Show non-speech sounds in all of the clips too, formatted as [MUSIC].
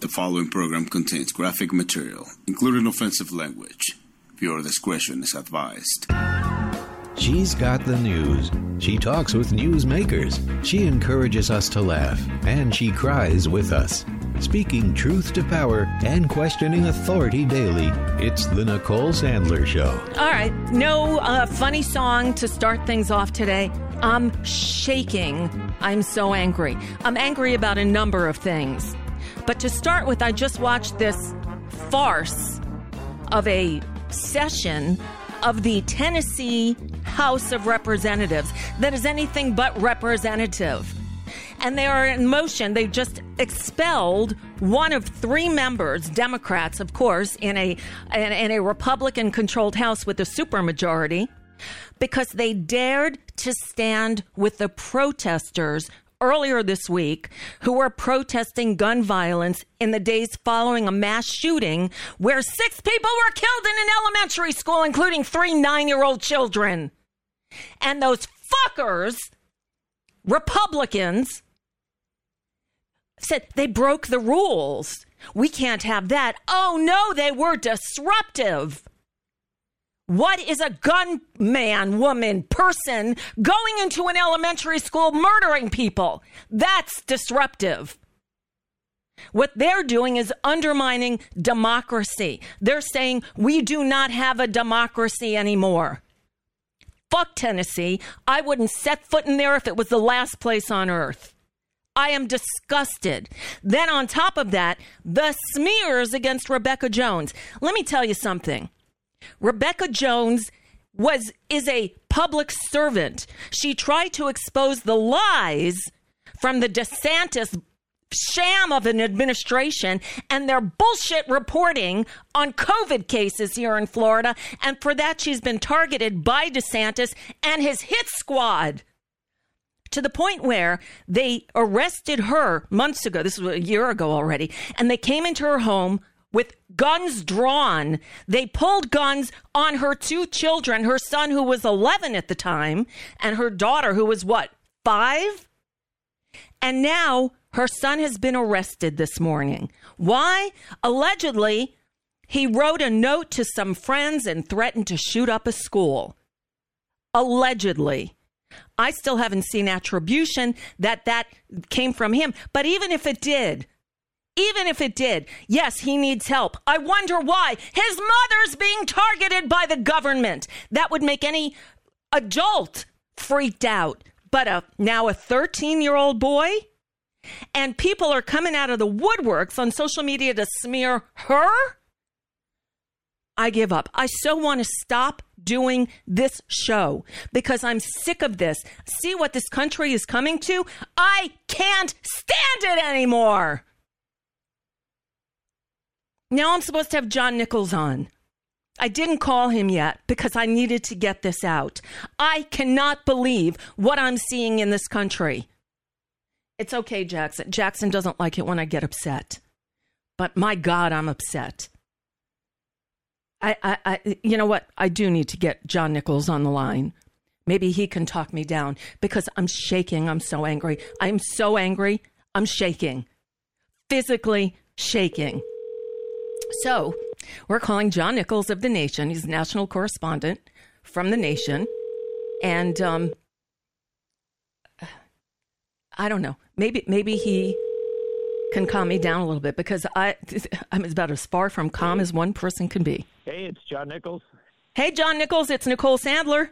The following program contains graphic material, including offensive language. Viewer discretion is advised. She's got the news. She talks with newsmakers. She encourages us to laugh, and she cries with us. Speaking truth to power and questioning authority daily, it's the Nicole Sandler Show. All right, no uh, funny song to start things off today. I'm shaking. I'm so angry. I'm angry about a number of things. But to start with, I just watched this farce of a session of the Tennessee House of Representatives that is anything but representative. And they are in motion. They just expelled one of three members, Democrats, of course, in a in, in a Republican controlled House with a supermajority, because they dared to stand with the protesters earlier this week who were protesting gun violence in the days following a mass shooting where six people were killed in an elementary school, including three nine year old children. And those fuckers, Republicans, said they broke the rules. We can't have that. Oh no, they were disruptive. What is a gunman, woman, person going into an elementary school murdering people? That's disruptive. What they're doing is undermining democracy. They're saying we do not have a democracy anymore. Fuck Tennessee. I wouldn't set foot in there if it was the last place on earth. I am disgusted. Then, on top of that, the smears against Rebekah Jones. Let me tell you something. Rebekah Jones was is a public servant. She tried to expose the lies from the DeSantis sham of an administration and their bullshit reporting on COVID cases here in Florida. And for that, she's been targeted by DeSantis and his hit squad to the point where they arrested her months ago. This was a year ago already. And they came into her home with guns drawn. They pulled guns on her two children, her son, who was 11 at the time, and her daughter, who was what, five? And now her son has been arrested this morning. Why? Allegedly, he wrote a note to some friends and threatened to shoot up a school. Allegedly. I still haven't seen attribution that that came from him. But even if it did, even if it did, yes, he needs help. I wonder why. His mother's being targeted by the government. That would make any adult freaked out. But a, now a 13 year old boy? And people are coming out of the woodworks on social media to smear her? I give up. I so want to stop doing this show because I'm sick of this. See what this country is coming to? I can't stand it anymore. Now I'm supposed to have John Nichols on. I didn't call him yet because I needed to get this out. I cannot believe what I'm seeing in this country. It's okay, Jackson. Jackson doesn't like it when I get upset. But my God, I'm upset. I, I, I, you know what? I do need to get John Nichols on the line. Maybe he can talk me down because I'm shaking. I'm so angry. I'm so angry. I'm shaking, physically shaking. So, we're calling John Nichols of The Nation. He's national correspondent from The Nation. And um, I don't know. Maybe maybe he can calm me down a little bit because I [LAUGHS] I'm about as far from calm as one person can be. Hey, it's John Nichols. Hey, John Nichols, it's Nicole Sandler.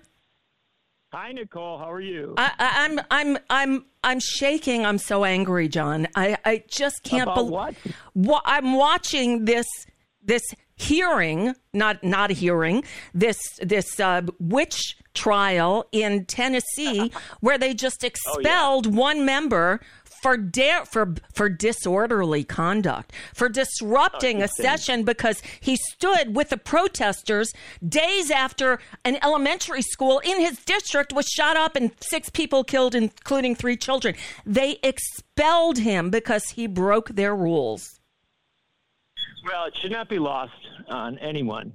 Hi, Nicole. How are you? I, I, I'm I'm I'm I'm shaking. I'm so angry, John. I, I just can't believe what? Wa- I'm watching this this hearing, not not a hearing, this this uh, witch trial in Tennessee, [LAUGHS] where they just expelled one member for dare for for disorderly conduct, for disrupting a session because he stood with the protesters days after an elementary school in his district was shot up and six people killed, including three children. They expelled him because he broke their rules. Well, it should not be lost on anyone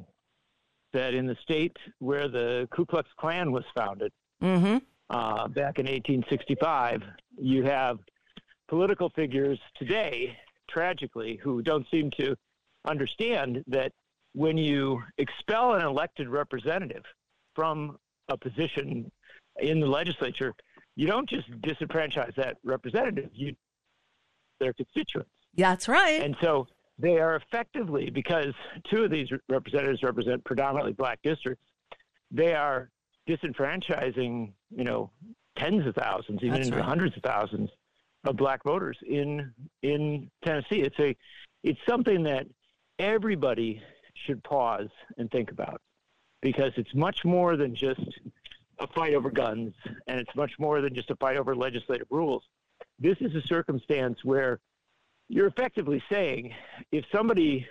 that in the state where the Ku Klux Klan was founded Mm-hmm. uh, back in 1865, you have political figures today, tragically, who don't seem to understand that when you expel an elected representative from a position in the legislature, you don't just disenfranchise that representative, you their constituents. That's right. And so they are effectively, because two of these representatives represent predominantly black districts, they are disenfranchising, you know, tens of thousands, even into right. hundreds of thousands of black voters in in Tennessee. It's a it's something that everybody should pause and think about because it's much more than just a fight over guns and it's much more than just a fight over legislative rules. This is a circumstance where you're effectively saying if somebody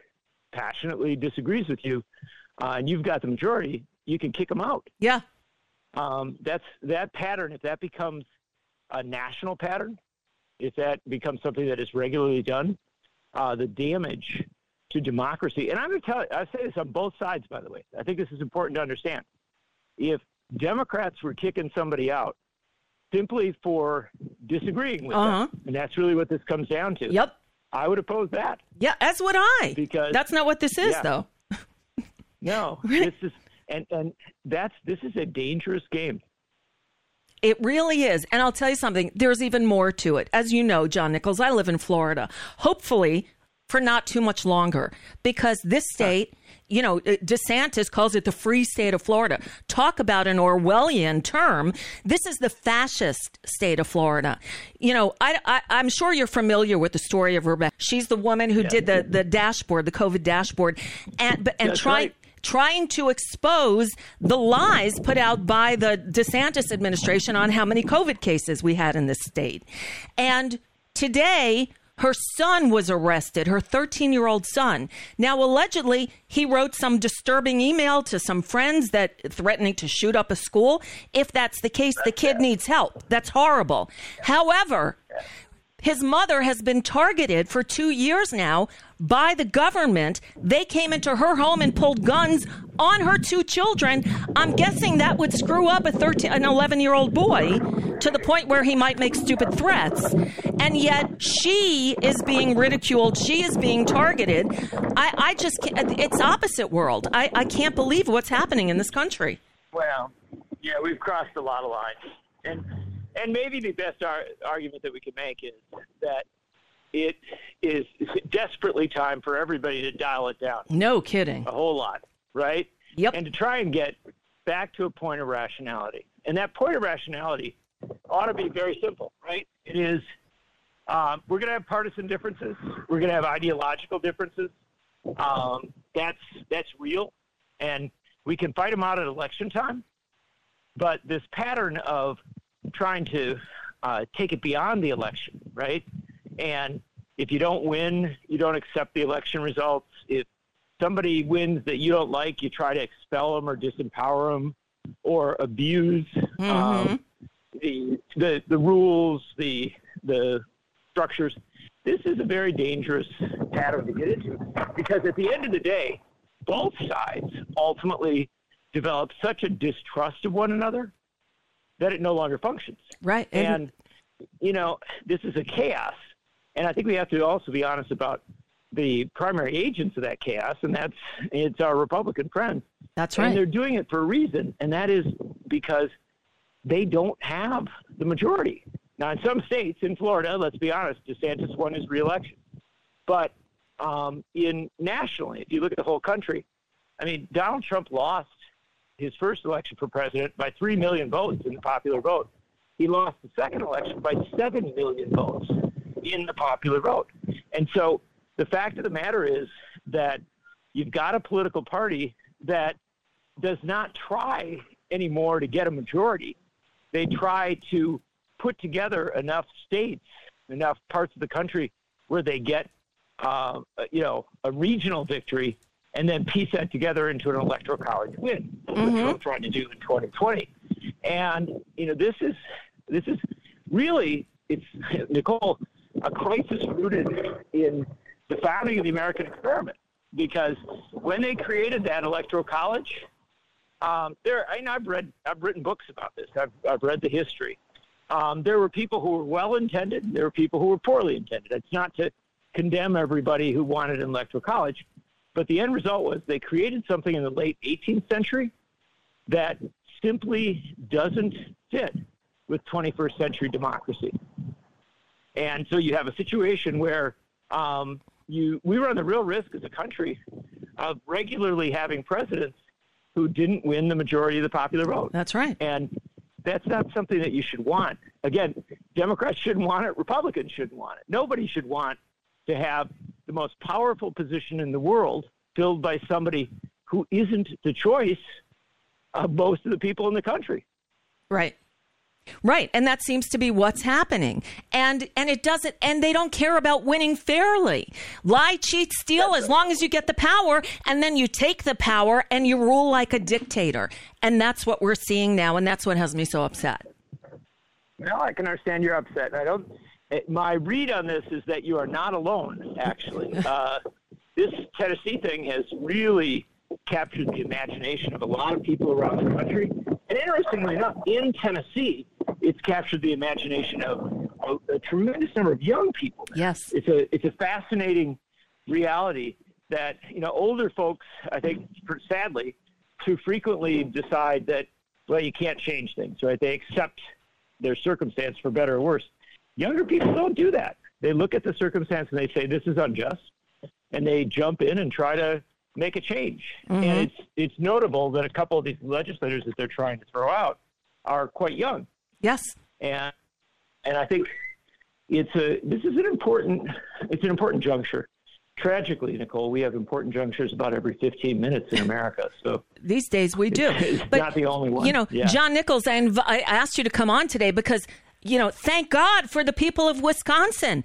passionately disagrees with you uh, and you've got the majority, you can kick them out. yeah. Um, that's that pattern. If that becomes a national pattern, if that becomes something that is regularly done, uh, the damage to democracy. And I'm going to tell. you, I say this on both sides, by the way. I think this is important to understand. If Democrats were kicking somebody out simply for disagreeing with Uh-huh. them, and that's really what this comes down to. Yep. I would oppose that. Yeah, as would I. Because- that's not what this is, Yeah. though. No, [LAUGHS] Really? this is and and that's this is a dangerous game. It really is. And I'll tell you something, there's even more to it. As you know, John Nichols, I live in Florida. Hopefully, for not too much longer, because this state, you know, uh, DeSantis calls it the free state of Florida. Talk about an Orwellian term. This is the fascist state of Florida. You know, I, I, I'm sure you're familiar with the story of Rebekah. She's the woman who did the, the dashboard, the COVID dashboard, and, and That's tried right. Trying to expose the lies put out by the DeSantis administration on how many COVID cases we had in this state. And today, her son was arrested, her 13 year old son. Now, allegedly, he wrote some disturbing email to some friends that threatening to shoot up a school. If that's the case, the kid needs help. That's horrible. However, his mother has been targeted for two years now by the government. They came into her home and pulled guns on her two children. I'm guessing that would screw up a 13, an 11 year old boy to the point where he might make stupid threats. And yet she is being ridiculed. She is being targeted. I, I just, it's opposite world. I, I can't believe what's happening in this country. Well, yeah, we've crossed a lot of lines, and and maybe the best ar- argument that we can make is that it is desperately time for everybody to dial it down No kidding. a whole lot, right? Yep. And to try and get back to a point of rationality, and that point of rationality ought to be very simple, right? It is um, we're going to have partisan differences, we're going to have ideological differences. Um, that's that's real, and we can fight them out at election time. But this pattern of trying to uh, take it beyond the election, right? And if you don't win, you don't accept the election results. If somebody wins that you don't like, you try to expel them or disempower them or abuse um, the, the the rules, the the structures. This is a very dangerous pattern to get into because at the end of the day, both sides ultimately develop such a distrust of one another that it no longer functions. Right. And, you know, this is a chaos And I think we have to also be honest about the primary agents of that chaos, and that's it's our Republican friends. That's right. And they're doing it for a reason, and that is because they don't have the majority. Now, in some states, in Florida, let's be honest, DeSantis won his reelection. But um, in nationally, if you look at the whole country, I mean, Donald Trump lost his first election for president by 3 million votes in the popular vote. He lost the second election by 7 million votes in the popular vote. And so the fact of the matter is that you've got a political party that does not try anymore to get a majority. They try to put together enough states, enough parts of the country where they get, uh, you know, a regional victory and then piece that together into an electoral college win, mm-hmm. which we're trying to do in 2020. And you know, this is this is really it's [LAUGHS] Nicole a crisis rooted in the founding of the American experiment because when they created that electoral college, um, there I know I've read I've written books about this. I've I've read the history. Um, there were people who were well intended. There were people who were poorly intended. It's not to condemn everybody who wanted an electoral college, but the end result was they created something in the late 18th century that simply doesn't fit with 21st century democracy. And so you have a situation where um, you we run the real risk as a country of regularly having presidents who didn't win the majority of the popular vote. That's right. And that's not something that you should want. Again, Democrats shouldn't want it. Republicans shouldn't want it. Nobody should want to have the most powerful position in the world filled by somebody who isn't the choice of most of the people in the country. Right. Right, and that seems to be what's happening. And and it doesn't and they don't care about winning fairly. Lie, cheat, steal as long as you get the power and then you take the power and you rule like a dictator. And that's what we're seeing now and that's what has me so upset. Well, I can understand you're upset. I don't my read on this is that you are not alone actually. [LAUGHS] Uh, this Tennessee thing has really captured the imagination of a lot of people around the country. And interestingly enough, in Tennessee, it's captured the imagination of a, a tremendous number of young people. Yes, it's a it's a fascinating reality that you know older folks, I think, sadly, too frequently decide that well, you can't change things, right? They accept their circumstance for better or worse. Younger people don't do that. They look at the circumstance and they say this is unjust, and they jump in and try to make a change. Mm-hmm. And it's it's notable that a couple of these legislators that they're trying to throw out are quite young. Yes. And and I think it's a this is an important it's an important juncture. Tragically, Nicole, we have important junctures about every 15 minutes in America. So [LAUGHS] these days we do. It's, but, not the only one. You know, yeah. John Nichols, I, inv- I asked you to come on today because you know, thank God for the people of Wisconsin.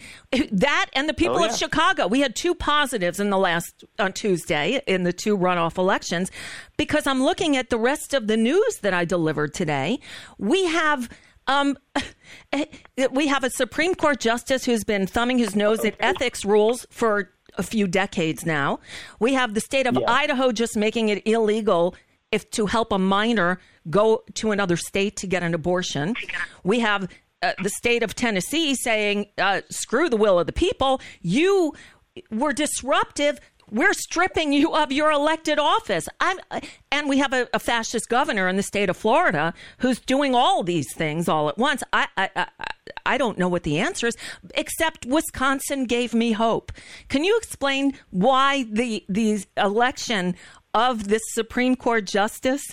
That and the people oh, yeah. of Chicago. We had two positives in the last on Tuesday in the two runoff elections because I'm looking at the rest of the news that I delivered today. We have um, [LAUGHS] we have a Supreme Court justice who's been thumbing his nose at ethics rules for a few decades now. We have the state of yeah. Idaho just making it illegal if to help a minor go to another state to get an abortion. We have uh, the state of Tennessee saying, uh, screw the will of the people. You were disruptive. We're stripping you of your elected office. I'm, and we have a, a, fascist governor in the state of Florida who's doing all these things all at once. I, I, I, I don't know what the answer is, except Wisconsin gave me hope. Can you explain why the the election of this Supreme Court justice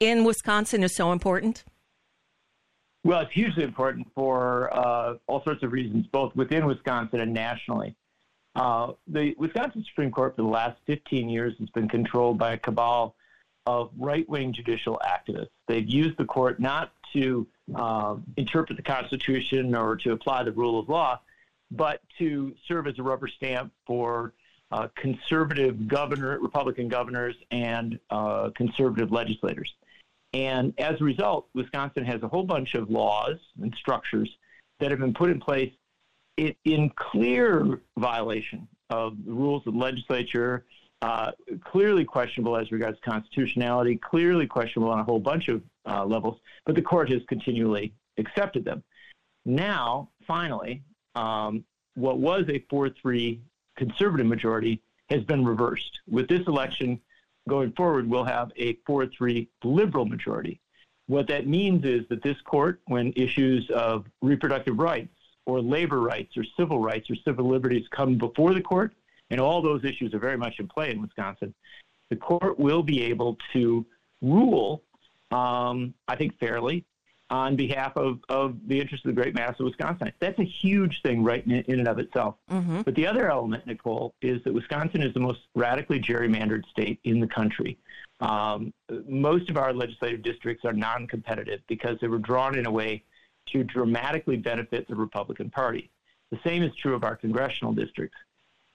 in Wisconsin is so important? Well, it's hugely important for uh, all sorts of reasons, both within Wisconsin and nationally. Uh, the Wisconsin Supreme Court for the last 15 years has been controlled by a cabal of right wing judicial activists. They've used the court not to uh, interpret the Constitution or to apply the rule of law, but to serve as a rubber stamp for uh, conservative governor, Republican governors, and uh, conservative legislators. And as a result, Wisconsin has a whole bunch of laws and structures that have been put in place in, clear violation of the rules of the legislature, uh, clearly questionable as regards constitutionality, clearly questionable on a whole bunch of uh, levels, but the court has continually accepted them. Now, finally, um, what was a 4 3 conservative majority has been reversed. With this election going forward, we'll have a 4 3 liberal majority. What that means is that this court, when issues of reproductive rights or labor rights or civil rights or civil liberties come before the court, and all those issues are very much in play in Wisconsin, the court will be able to rule, um, I think, fairly on behalf of, of the interests of the great mass of Wisconsin. That's a huge thing right in, in and of itself. Mm-hmm. But the other element, Nicole, is that Wisconsin is the most radically gerrymandered state in the country. Um, most of our legislative districts are non competitive because they were drawn in a way to dramatically benefit the Republican Party. The same is true of our congressional districts.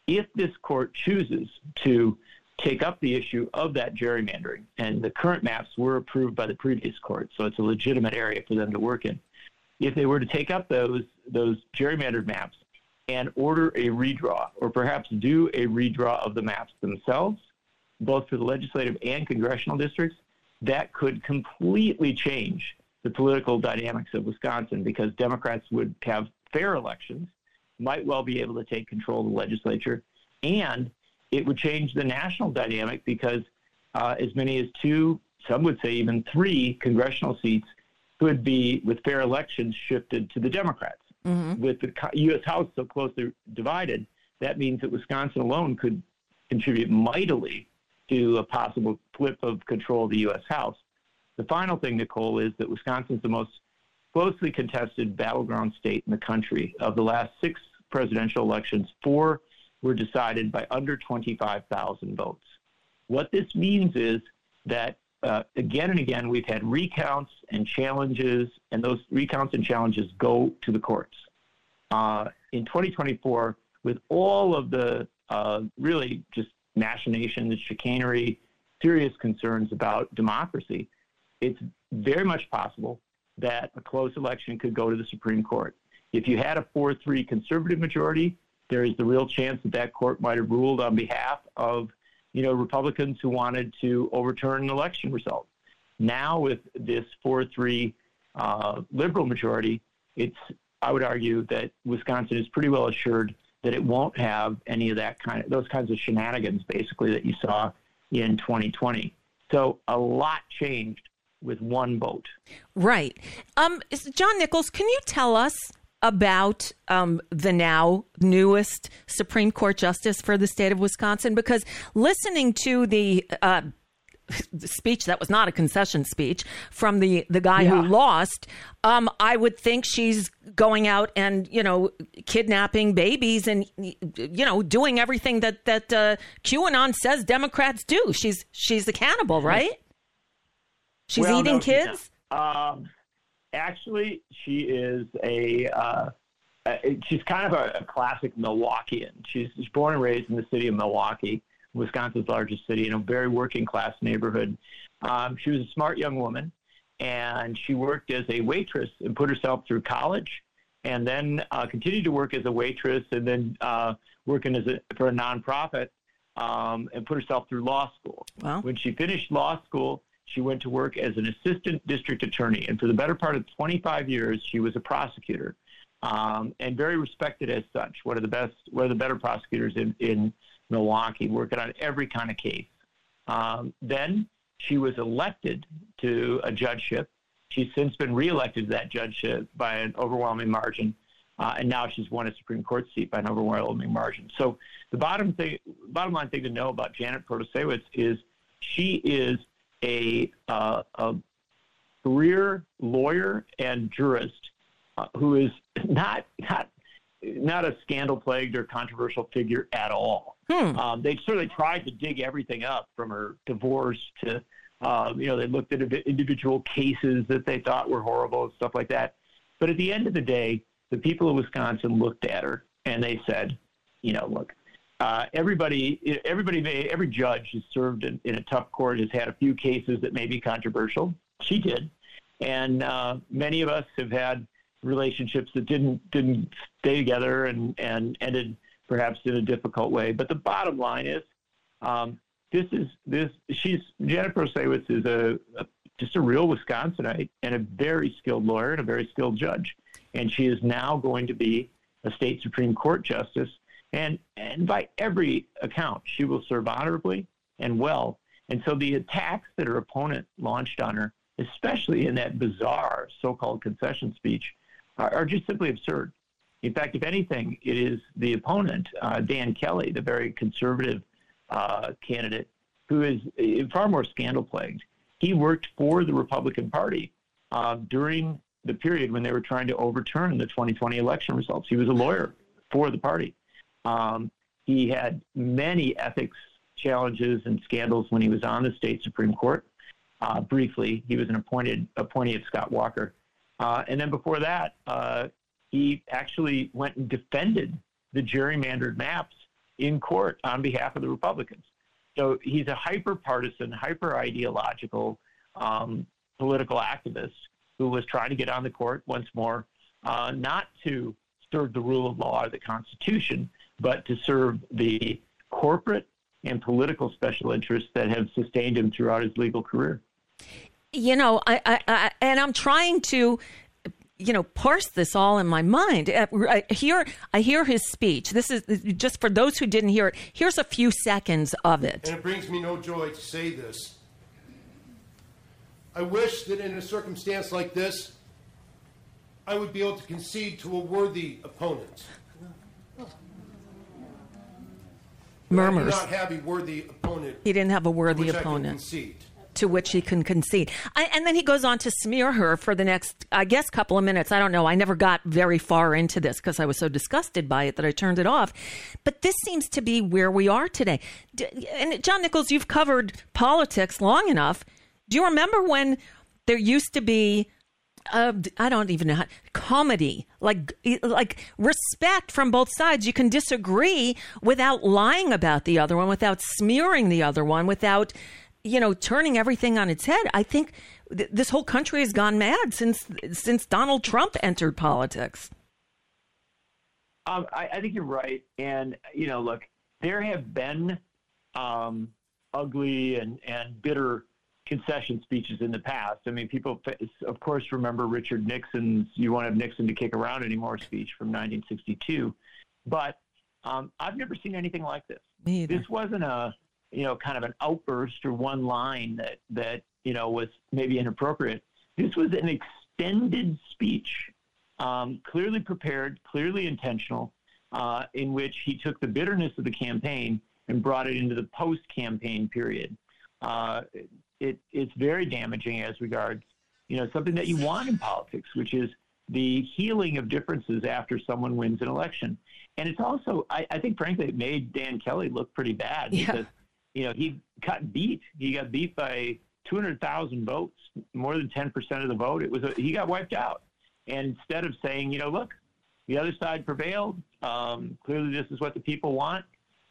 If this court chooses to take up the issue of that gerrymandering. And the current maps were approved by the previous court, so it's a legitimate area for them to work in. If they were to take up those those gerrymandered maps and order a redraw, or perhaps do a redraw of the maps themselves, both for the legislative and congressional districts, that could completely change the political dynamics of Wisconsin because Democrats would have fair elections, might well be able to take control of the legislature, and it would change the national dynamic because uh, as many as two, some would say even three congressional seats could be, with fair elections, shifted to the Democrats. Mm-hmm. With the U.S. House so closely divided, that means that Wisconsin alone could contribute mightily to a possible flip of control of the U.S. House. The final thing, Nicole, is that Wisconsin is the most closely contested battleground state in the country. Of the last six presidential elections, four were decided by under 25,000 votes. What this means is that uh, again and again we've had recounts and challenges, and those recounts and challenges go to the courts. Uh, in 2024, with all of the uh, really just machinations, chicanery, serious concerns about democracy, it's very much possible that a close election could go to the Supreme Court. If you had a 4 3 conservative majority, there is the real chance that that court might have ruled on behalf of, you know, Republicans who wanted to overturn an election result. Now, with this 4-3 uh, liberal majority, it's I would argue that Wisconsin is pretty well assured that it won't have any of that kind of those kinds of shenanigans, basically that you saw in 2020. So a lot changed with one vote. Right. Um, John Nichols, can you tell us about um, the now newest Supreme Court justice for the state of Wisconsin because listening to the uh, [LAUGHS] speech that was not a concession speech from the the guy yeah. who lost um, i would think she's going out and you know kidnapping babies and you know doing everything that that uh, qanon says democrats do. She's she's a cannibal right? She's well, eating no, kids? um, actually, she is a uh, she's kind of a, a classic Milwaukeean. She's, she's born and raised in the city of Milwaukee, Wisconsin's largest city, in a very working class neighborhood. Um, she was a smart young woman, and she worked as a waitress and put herself through college, and then uh, continued to work as a waitress, and then uh, working as a, for a nonprofit, um, and put herself through law school. Wow. When she finished law school, she went to work as an assistant district attorney, and for the better part of 25 years, she was a prosecutor, um, and very respected as such. One of the best, one of the better prosecutors in, in Milwaukee, working on every kind of case. Um, then she was elected to a judgeship. She's since been reelected to that judgeship by an overwhelming margin, uh, and now she's won a Supreme Court seat by an overwhelming margin. So the bottom thing, bottom line thing to know about Janet Protasiewicz is she is a, uh, a career lawyer and jurist uh, who is not not not a scandal plagued or controversial figure at all. Hmm. Um, they certainly tried to dig everything up from her divorce to uh, you know they looked at individual cases that they thought were horrible and stuff like that. But at the end of the day, the people of Wisconsin looked at her and they said, you know, look, uh, everybody, everybody, every judge who's served in, in, a tough court has had a few cases that may be controversial. She did, and uh, many of us have had relationships that didn't didn't stay together and and ended perhaps in a difficult way. But the bottom line is, um, this is this. She's Jennifer Protasiewicz is a, a just a real Wisconsinite and a very skilled lawyer and a very skilled judge, and she is now going to be a state Supreme Court justice. And, and by every account, she will serve honorably and well. And so the attacks that her opponent launched on her, especially in that bizarre so called concession speech, are, are, just simply absurd. In fact, if anything, it is the opponent, uh, Dan Kelly, the very conservative uh, candidate, who is uh, far more scandal plagued. He worked for the Republican Party uh, during the period when they were trying to overturn the 2020 election results. He was a lawyer for the party. Um, he had many ethics challenges and scandals when he was on the state Supreme Court. Uh, briefly, he was an appointed appointee of Scott Walker. Uh, and then before that, uh, he actually went and defended the gerrymandered maps in court on behalf of the Republicans. So he's a hyper partisan, hyper ideological um, political activist who was trying to get on the court once more, uh, not to serve the rule of law or the Constitution, but to serve the corporate and political special interests that have sustained him throughout his legal career. You know, I, I, I and I'm trying to you know parse this all in my mind. Uh, i hear i hear his speech. This is just for those who didn't hear it here's a few seconds of it. And it brings me no joy to say this. I wish that in a circumstance like this i would be able to concede to a worthy opponent murmurs. Not have a worthy opponent. He didn't have a worthy opponent. To which he can concede. I, and then he goes on to smear her for the next, I guess, couple of minutes. I don't know. I never got very far into this because I was so disgusted by it that I turned it off. But this seems to be where we are today. And John Nichols, you've covered politics long enough. Do you remember when there used to be uh, I don't even know how, comedy, like like respect from both sides. You can disagree without lying about the other one, without smearing the other one, without you know turning everything on its head. I think th- this whole country has gone mad since since Donald Trump entered politics. Um, I, I, think you're right, and you know, look, there have been um, ugly and and bitter concession speeches in the past. I mean, people, of course, remember Richard Nixon's "You won't have Nixon to kick around anymore" speech from 1962, but um, I've never seen anything like this. This wasn't a, you know, kind of an outburst or one line that that you know was maybe inappropriate. This was an extended speech, um, clearly prepared, clearly intentional, uh, in which he took the bitterness of the campaign and brought it into the post-campaign period. Uh, it, it's very damaging as regards, you know, something that you want in politics, which is the healing of differences after someone wins an election. And it's also, I, I think, frankly, it made Dan Kelly look pretty bad yeah. because, you know, he got beat. He got beat by 200,000 votes, more than 10% of the vote. It was a, he got wiped out. And instead of saying, you know, look, the other side prevailed. Um, clearly, this is what the people want.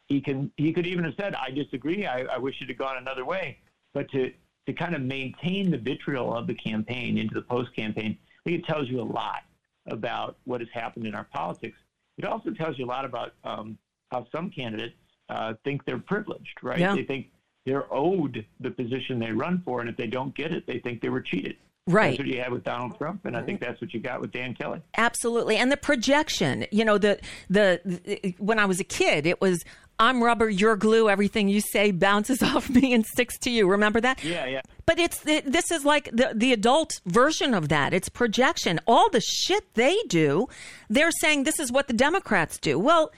He can. He could even have said, "I disagree. I, I wish it had gone another way." But to, to kind of maintain the vitriol of the campaign into the post campaign, I think it tells you a lot about what has happened in our politics. It also tells you a lot about um, how some candidates uh, think they're privileged, right? Yeah. They think they're owed the position they run for, and if they don't get it, they think they were cheated. Right. That's what you had with Donald Trump, and I think that's what you got with Dan Kelly. Absolutely, and the projection. You know, the, the the when I was a kid, it was I'm rubber, you're glue. Everything you say bounces [LAUGHS] off me and sticks to you. Remember that? Yeah, yeah. But it's this is like the the adult version of that. It's projection. All the shit they do, they're saying this is what the Democrats do. Well,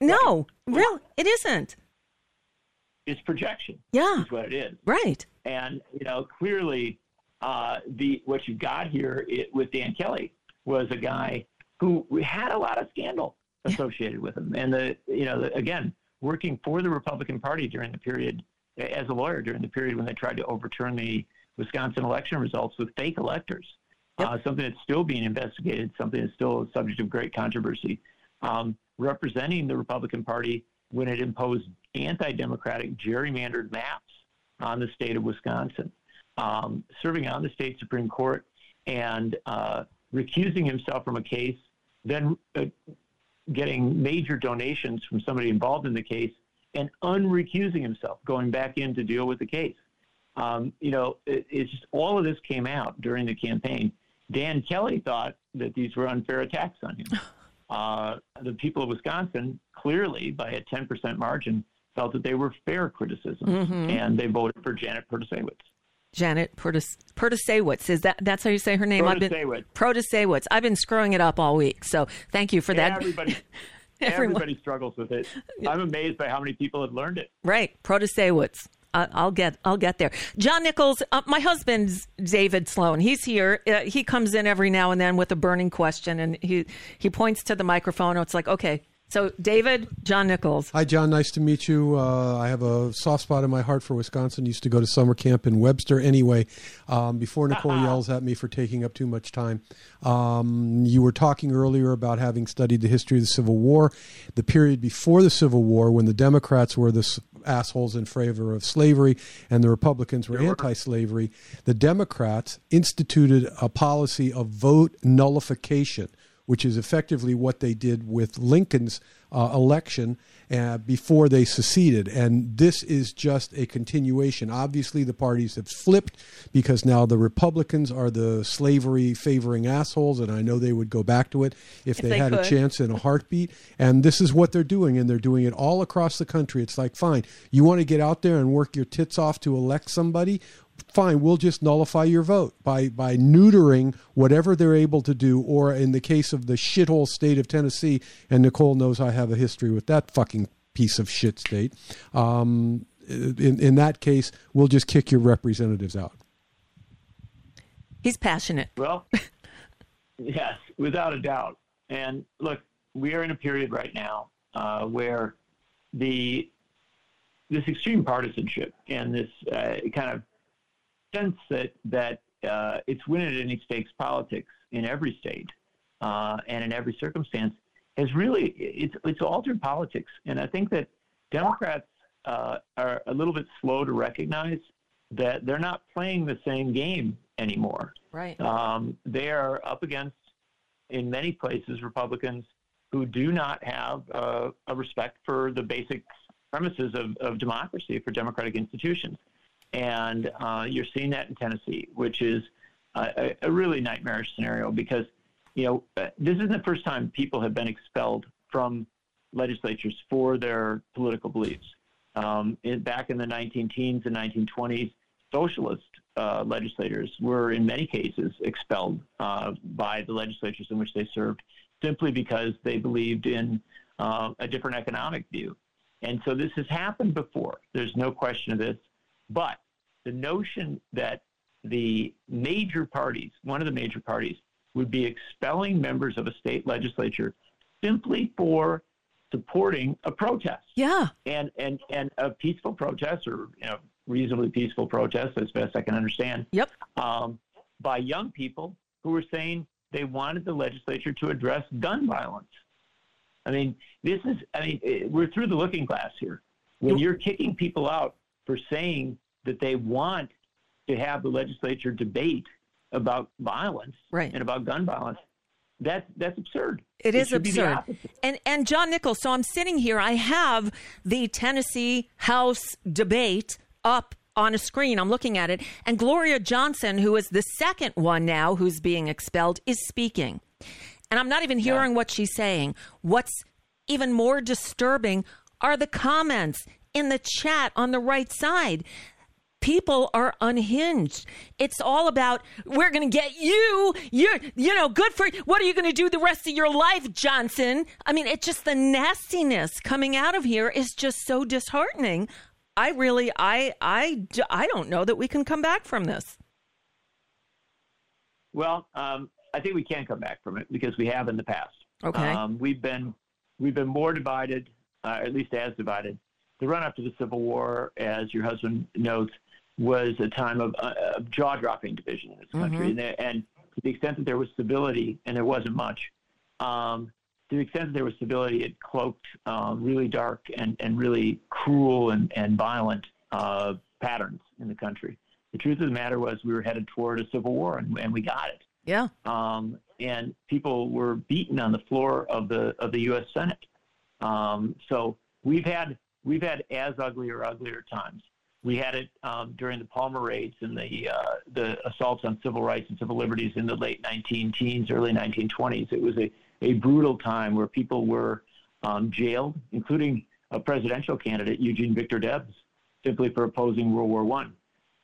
no, right. real, it isn't. It's projection. Yeah, is what it is. Right. And you know, clearly, uh, the what you got here it, with Dan Kelly was a guy who had a lot of scandal associated with him, and the you know the, again working for the Republican Party during the period as a lawyer during the period when they tried to overturn the Wisconsin election results with fake electors. Yep. Uh, something that's still being investigated, something that's still a subject of great controversy. Um, representing the Republican Party when it imposed anti-democratic gerrymandered maps on the state of Wisconsin, um, serving on the state Supreme Court and uh, recusing himself from a case, then uh, getting major donations from somebody involved in the case and unrecusing himself, going back in to deal with the case. Um, you know, it, it's just all of this came out during the campaign. Dan Kelly thought that these were unfair attacks on him. [LAUGHS] uh, the people of Wisconsin clearly, by a 10% margin, felt that they were fair criticisms, Mm-hmm. and they voted for Janet Protasiewicz. Janet Protas- Protasiewicz. Is that that's how you say her name? Protasiewicz. Protasiewicz. I've been screwing it up all week, so thank you for that. Everybody, [LAUGHS] everybody struggles with it. I'm amazed by how many people have learned it. Right, Protasiewicz. I'll get I'll get there. John Nichols, uh, my husband's David Sloan. He's here. Uh, he comes in every now and then with a burning question, and he he points to the microphone. It's like, okay, so David, John Nichols. Hi, John. Nice to meet you. Uh, I have a soft spot in my heart for Wisconsin. Used to go to summer camp in Webster anyway. Um, before [LAUGHS] Nicole yells at me for taking up too much time, um, you were talking earlier about having studied the history of the Civil War, the period before the Civil War when the Democrats were the assholes in favor of slavery and the Republicans were anti-slavery. The Democrats instituted a policy of vote nullification which is effectively what they did with Lincoln's uh, election uh, before they seceded. And this is just a continuation. Obviously, the parties have flipped because now the Republicans are the slavery favoring assholes, and I know they would go back to it if, they, they had a chance in a heartbeat. And this is what they're doing, and they're doing it all across the country. It's like, fine, you want to get out there and work your tits off to elect somebody? fine, we'll just nullify your vote by by neutering whatever they're able to do, or in the case of the shithole state of Tennessee, and Nicole knows I have a history with that fucking piece of shit state. Um, in in that case, we'll just kick your representatives out. He's passionate. Well, [LAUGHS] yes, without a doubt. And look, we are in a period right now uh, where the this extreme partisanship and this uh, kind of sense that that uh, it's win at any stakes politics in every state uh, and in every circumstance has really it's it's altered politics. And I think that Democrats uh, are a little bit slow to recognize that they're not playing the same game anymore. Right. Um, they are up against, in many places, Republicans who do not have uh, a respect for the basic premises of, of democracy, for democratic institutions. And uh, you're seeing that in Tennessee, which is a, a really nightmarish scenario because, you know, uh, this isn't the first time people have been expelled from legislatures for their political beliefs. Um, in, back in the 19 teens and 1920s, socialist uh, legislators were in many cases expelled uh, by the legislatures in which they served simply because they believed in uh, a different economic view. And so this has happened before. There's no question of this. But the notion that the major parties, one of the major parties, would be expelling members of a state legislature simply for supporting a protest Yeah. and and and a peaceful protest or you know reasonably peaceful protest as best I can understand Yep. um, by young people who were saying they wanted the legislature to address gun violence. I mean, this is I mean eh, we're through the looking glass here. When you're kicking people out for saying that they want to have the legislature debate about violence Right. and about gun violence, that's that's absurd. It is be the absurd. And and John Nichols, so I'm sitting here, I have the Tennessee House debate up on a screen. I'm looking at it, and Gloria Johnson, who is the second one now who's being expelled, is speaking. And I'm not even hearing what she's saying. What's even more disturbing are the comments in the chat on the right side people are unhinged. It's all about we're going to get you. You're you know good for what are you going to do the rest of your life, Johnson? I mean, it's just the nastiness coming out of here is just so disheartening. I really I I I don't know that we can come back from this. Well, um, I think we can come back from it because we have in the past. Okay. Um, we've been we've been more divided, uh, at least as divided. The run up to the Civil War, as your husband notes, was a time of, uh, of jaw dropping division in this country, and, there- and to the extent that there was stability, and there wasn't much. Um, to the extent that there was stability, it cloaked um, really dark and, and really cruel and, and violent uh, patterns in the country. The truth of the matter was we were headed toward a civil war, and, and we got it Yeah. um, and people were beaten on the floor of the of the U.S. Senate. Um, so we've had we've had as ugly or uglier times. We had it um, during the Palmer raids and the uh, the assaults on civil rights and civil liberties in the late 19 teens, early 1920s. It was a a brutal time where people were um, jailed, including a presidential candidate, Eugene Victor Debs, simply for opposing World War One.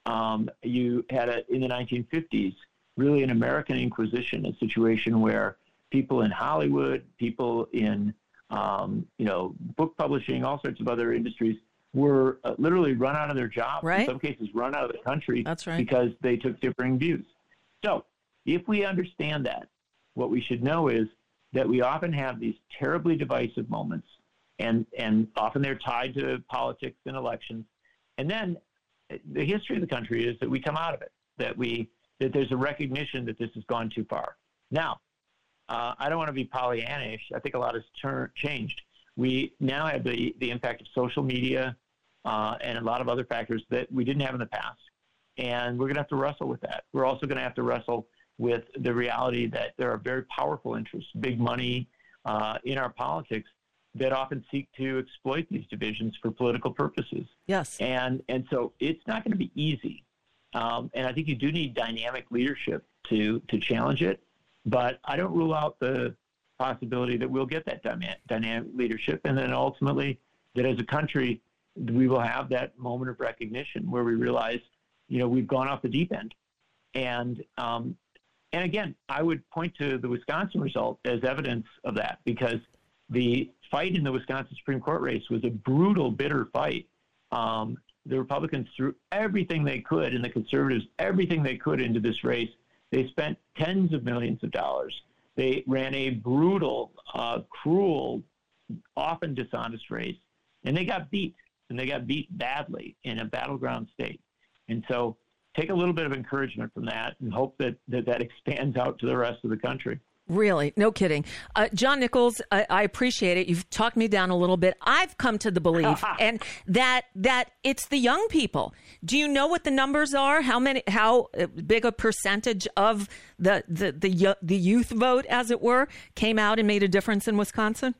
Um, you had a, in the 1950s really an American Inquisition, a situation where people in Hollywood, people in um, you know book publishing, all sorts of other industries were uh, literally run out of their jobs. Right. In some cases, run out of the country. That's right. Because they took differing views. So, if we understand that, what we should know is that we often have these terribly divisive moments, and and often they're tied to politics and elections. And then the history of the country is that we come out of it, that we that there's a recognition that this has gone too far. Now, uh, I don't want to be Pollyannish. I think a lot has tur- changed. We now have the the impact of social media uh, and a lot of other factors that we didn't have in the past, and we're going to have to wrestle with that. We're also going to have to wrestle with the reality that there are very powerful interests, big money uh, in our politics that often seek to exploit these divisions for political purposes. Yes. And and so it's not going to be easy. Um, and I think you do need dynamic leadership to to challenge it. But I don't rule out the possibility that we'll get that dynamic leadership, and then ultimately that as a country we will have that moment of recognition where we realize, you know, we've gone off the deep end. And um, and again, I would point to the Wisconsin result as evidence of that because the fight in the Wisconsin Supreme Court race was a brutal, bitter fight. Um, the Republicans threw everything they could, and the conservatives everything they could into this race. They spent tens of millions of dollars. They ran a brutal, uh, cruel, often dishonest race, and they got beat, and they got beat badly in a battleground state. And so, take a little bit of encouragement from that, and hope that that, that expands out to the rest of the country. Really, no kidding. Uh, John Nichols, I, I, appreciate it. You've talked me down a little bit. I've come to the belief [LAUGHS] and that that it's the young people. Do you know what the numbers are? How many? How big a percentage of the the the, the youth vote, as it were, came out and made a difference in Wisconsin?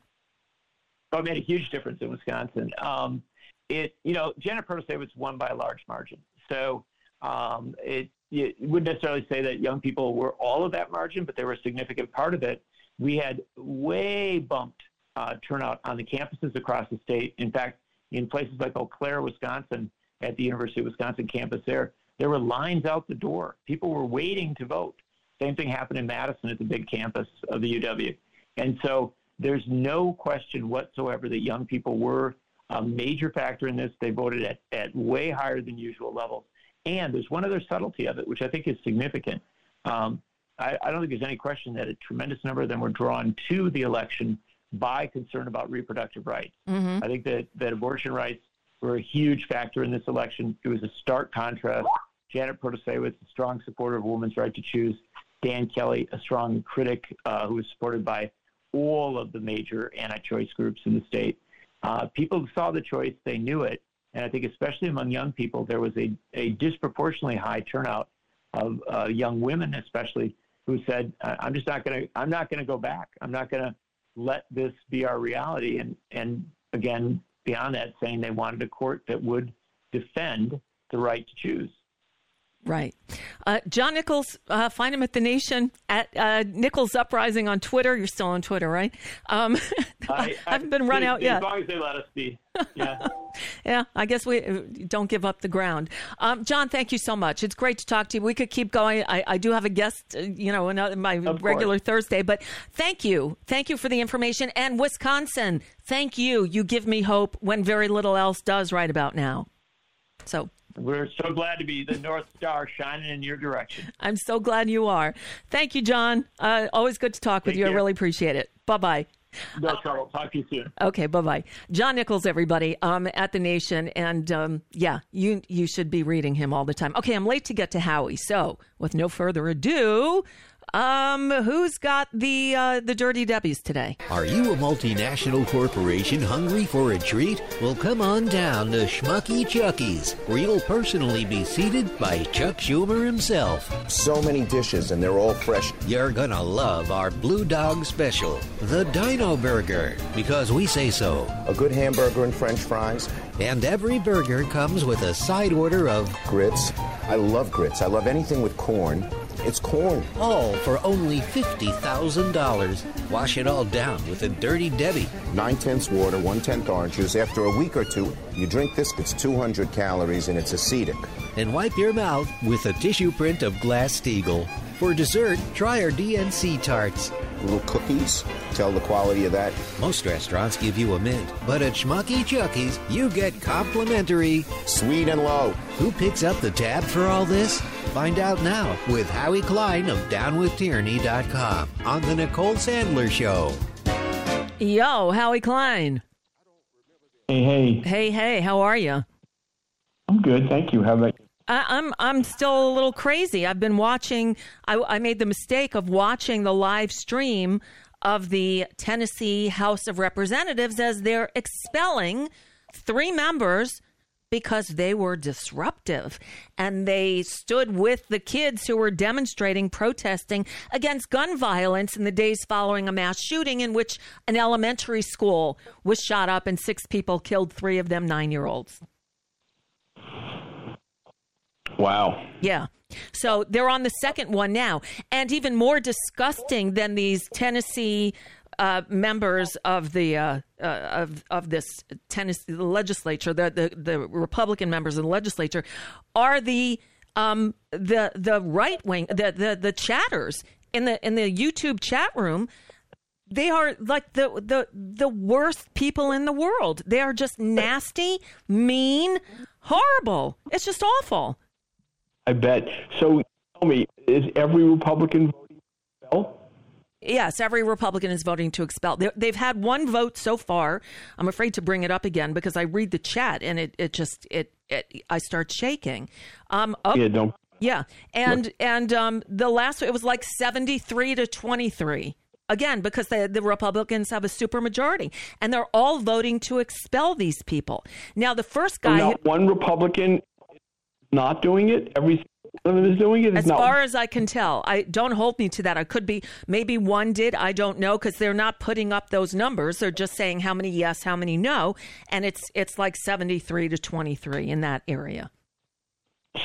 Oh, it made a huge difference in Wisconsin. Um, it you know Janet Protasiewicz won by a large margin, so um, it you wouldn't necessarily say that young people were all of that margin, but they were a significant part of it. We had way bumped uh, turnout on the campuses across the state. In fact, in places like Eau Claire, Wisconsin, at the University of Wisconsin campus there, there were lines out the door. People were waiting to vote. Same thing happened in Madison at the big campus of the UW. And so there's no question whatsoever that young people were a major factor in this. They voted at, at way higher than usual levels. And there's one other subtlety of it, which I think is significant. Um, I, I, don't think there's any question that a tremendous number of them were drawn to the election by concern about reproductive rights. Mm-hmm. I think that, that abortion rights were a huge factor in this election. It was a stark contrast. Janet Protasiewicz, a strong supporter of women's right to choose. Dan Kelly, a strong critic uh, who was supported by all of the major anti-choice groups in the state. Uh, people saw the choice, they knew it, and I think especially among young people, there was a, a disproportionately high turnout of uh, young women, especially, who said, "I'm just not going to. I'm not going to go back. I'm not going to let this be our reality." And and again, beyond that, saying they wanted a court that would defend the right to choose. Right. Uh, John Nichols, uh, find him at The Nation, at uh, Nichols Uprising on Twitter. You're still on Twitter, right? Um, [LAUGHS] I, I, haven't been run out yet. As long as they let us be. Yeah. [LAUGHS] yeah, I guess we uh, don't give up the ground. Um, John, thank you so much. It's great to talk to you. We could keep going. I, I do have a guest, uh, you know, in my regular Thursday, but thank you. Thank you for the information. And Wisconsin, thank you. You give me hope when very little else does right about now. So we're so glad to be the North Star shining in your direction. I'm so glad you are. Thank you, John. Uh, always good to talk with you. Care. I really appreciate it. Bye bye. No trouble. Talk to you soon. Okay, bye bye. John Nichols, everybody, um, at the Nation, and um, yeah, you you should be reading him all the time. Okay, I'm late to get to Howie, so with no further ado, um, who's got the uh, the dirty debbies today? Are you a multinational corporation hungry for a treat? Well, come on down to Schmucky Chucky's, where you'll personally be seated by Chuck Schumer himself. So many dishes, and they're all fresh. You're gonna love our Blue Dog Special, the Dino Burger, because we say so. A good hamburger and French fries. And every burger comes with a side order of grits. I love grits. I love anything with corn It's corn. All for only $50,000. Wash it all down with a Dirty Debbie. Nine tenths water, one tenth orange juice. After a week or two, you drink this, it's 200 calories and it's acetic. And wipe your mouth with a tissue print of Glass Steagall. For dessert, try our DNC tarts. Little cookies, tell the quality of that. Most restaurants give you a mint, but at Schmucky Chucky's, you get complimentary. Sweet and low. Who picks up the tab for all this? Find out now with Howie Klein of DownWithTyranny.com on The Nicole Sandler Show. Yo, Howie Klein. Hey, hey. Hey, hey, how are you? I'm good, thank you. How about you? I, I'm I'm still a little crazy. I've been watching. I, I made the mistake of watching the live stream of the Tennessee House of Representatives as they're expelling three members because they were disruptive and they stood with the kids who were demonstrating, protesting against gun violence in the days following a mass shooting in which an elementary school was shot up and six people killed, three of them nine year olds. Wow. Yeah. So they're on the second one now. And even more disgusting than these Tennessee uh, members of the uh, uh, of of this Tennessee legislature, the, the the Republican members of the legislature, are the um, the the right wing, the, the the chatters in the in the YouTube chat room. They are like the the the worst people in the world. They are just nasty, mean, horrible. It's just awful. I bet. So tell me, is every Republican voting expel? Yes, every Republican is voting to expel. They, they've had one vote so far. I'm afraid to bring it up again because I read the chat and it, it just it, it I start shaking. Um, up, Yeah, don't. yeah, and and um, the last it was like 73 to 23 again because the the Republicans have a supermajority and they're all voting to expel these people. Now the first guy not one Republican not doing it. Every one of them is doing it. As not- far as I can tell, I don't hold me to that. I could be maybe one did. I don't know because they're not putting up those numbers. They're just saying how many yes, how many no, and it's it's like seventy three to twenty three in that area.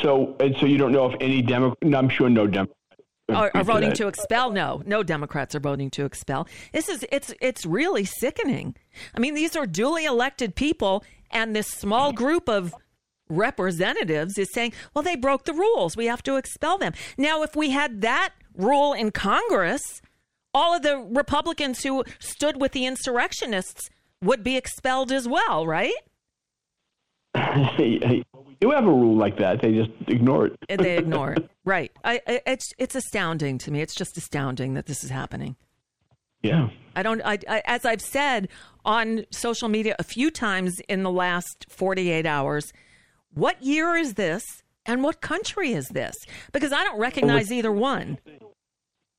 so and so you don't know if any Democrat. I'm sure no Democrats Are, are voting to expel? No, no Democrats are voting to expel. This is it's it's really sickening. I mean, these are duly elected people, and this small group of representatives is saying, well, they broke the rules. We have to expel them. Now, if we had that rule in Congress, all of the Republicans who stood with the insurrectionists would be expelled as well, right? [LAUGHS] Hey, hey, we do have a rule like that. They just ignore it. They ignore it. [LAUGHS] Right. I, I, it's it's astounding to me. It's just astounding that this is happening. Yeah. I don't. I, I, as I've said on social media a few times in the last 48 hours, what year is this, and what country is this? Because I don't recognize either one.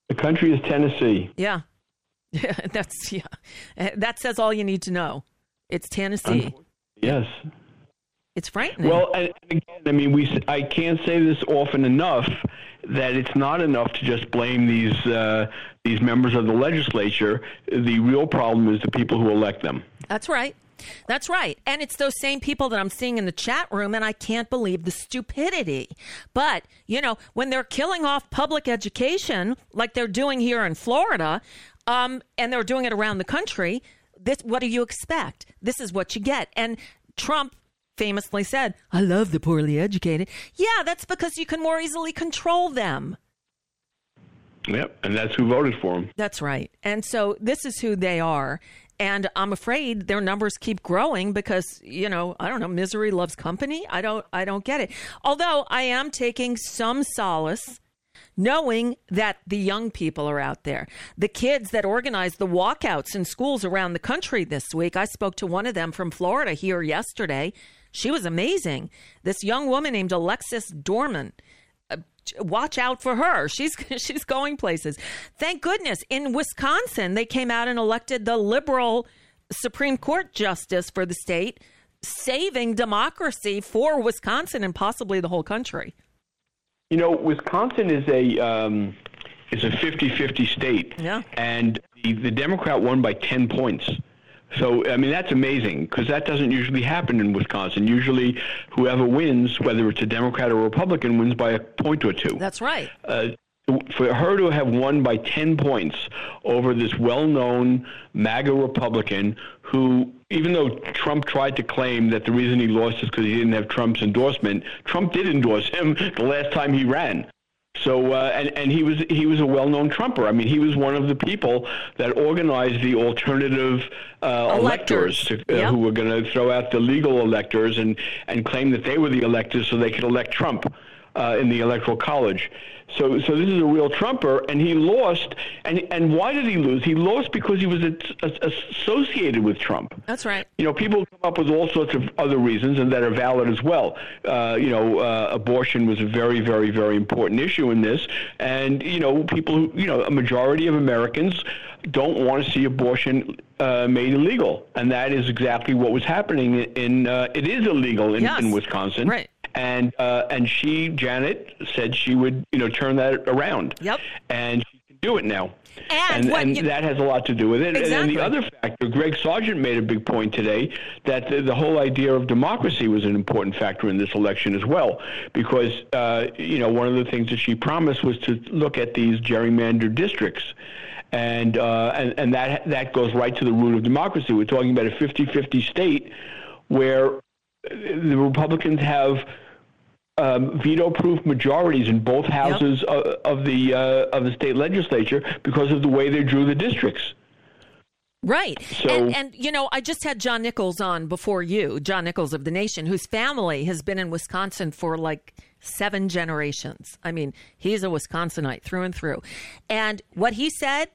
The country is Tennessee. Yeah, yeah. [LAUGHS] That's yeah. Uh, That says all you need to know. It's Tennessee. Yes. It's frightening. Well, and and again, I mean, we I can't say this often enough that it's not enough to just blame these uh, these members of the legislature. The real problem is the people who elect them. That's right. That's right. And it's those same people that I'm seeing in the chat room, and I can't believe the stupidity. But, you know, when they're killing off public education like they're doing here in Florida, um, and they're doing it around the country, this what do you expect? This is what you get. And Trump famously said, I love the poorly educated. Yeah, that's because you can more easily control them. Yep, and that's who voted for him. That's right. And so this is who they are. And I'm afraid their numbers keep growing because, you know, I don't know, misery loves company. I don't I don't get it. Although I am taking some solace knowing that the young people are out there. The kids that organized the walkouts in schools around the country this week. I spoke to one of them from Florida here yesterday. She was amazing. This young woman named Alexis Dorman watch out for her. She's [LAUGHS] she's going places. Thank goodness in Wisconsin they came out and elected the liberal Supreme Court justice for the state, saving democracy for Wisconsin and possibly the whole country. You know, Wisconsin is a um, is a 50-50 state, Yeah. and the, the Democrat won by ten points. So I mean that's amazing because that doesn't usually happen in Wisconsin. Usually, whoever wins, whether it's a Democrat or Republican, wins by a point or two. That's right. Uh, for her to have won by 10 points over this well-known MAGA Republican who, even though Trump tried to claim that the reason he lost is because he didn't have Trump's endorsement, Trump did endorse him the last time he ran. So uh, and and he was he was a well-known Trumper. I mean, he was one of the people that organized the alternative uh, electors, to, uh, yep. who were going to throw out the legal electors and and claim that they were the electors so they could elect Trump uh, in the electoral college. So, so this is a real Trumper, and he lost. And and why did he lose? He lost because he was a, a, associated with Trump. That's right. You know, people come up with all sorts of other reasons, and that are valid as well. Uh, you know, uh, abortion was a very, very, very important issue in this, and you know, people who, you know, a majority of Americans don't want to see abortion uh, made illegal, and that is exactly what was happening in. in uh, it is illegal in, yes. in Wisconsin, right? And uh, and she Janet said she would you know turn that around. Yep. And she can do it now. And, and, what, and you, that has a lot to do with it. Exactly. And then the other factor, Greg Sargent made a big point today that the, the whole idea of democracy was an important factor in this election as well, because uh, you know one of the things that she promised was to look at these gerrymandered districts. And, uh, and and that that goes right to the root of democracy. We're talking about a 50-50 state where the Republicans have um, veto-proof majorities in both houses yep. of, of, the uh, of the state legislature because of the way they drew the districts. Right. So, and, and, you know, I just had John Nichols on before you, John Nichols of The Nation, whose family has been in Wisconsin for like seven generations. I mean, he's a Wisconsinite through and through. And what he said,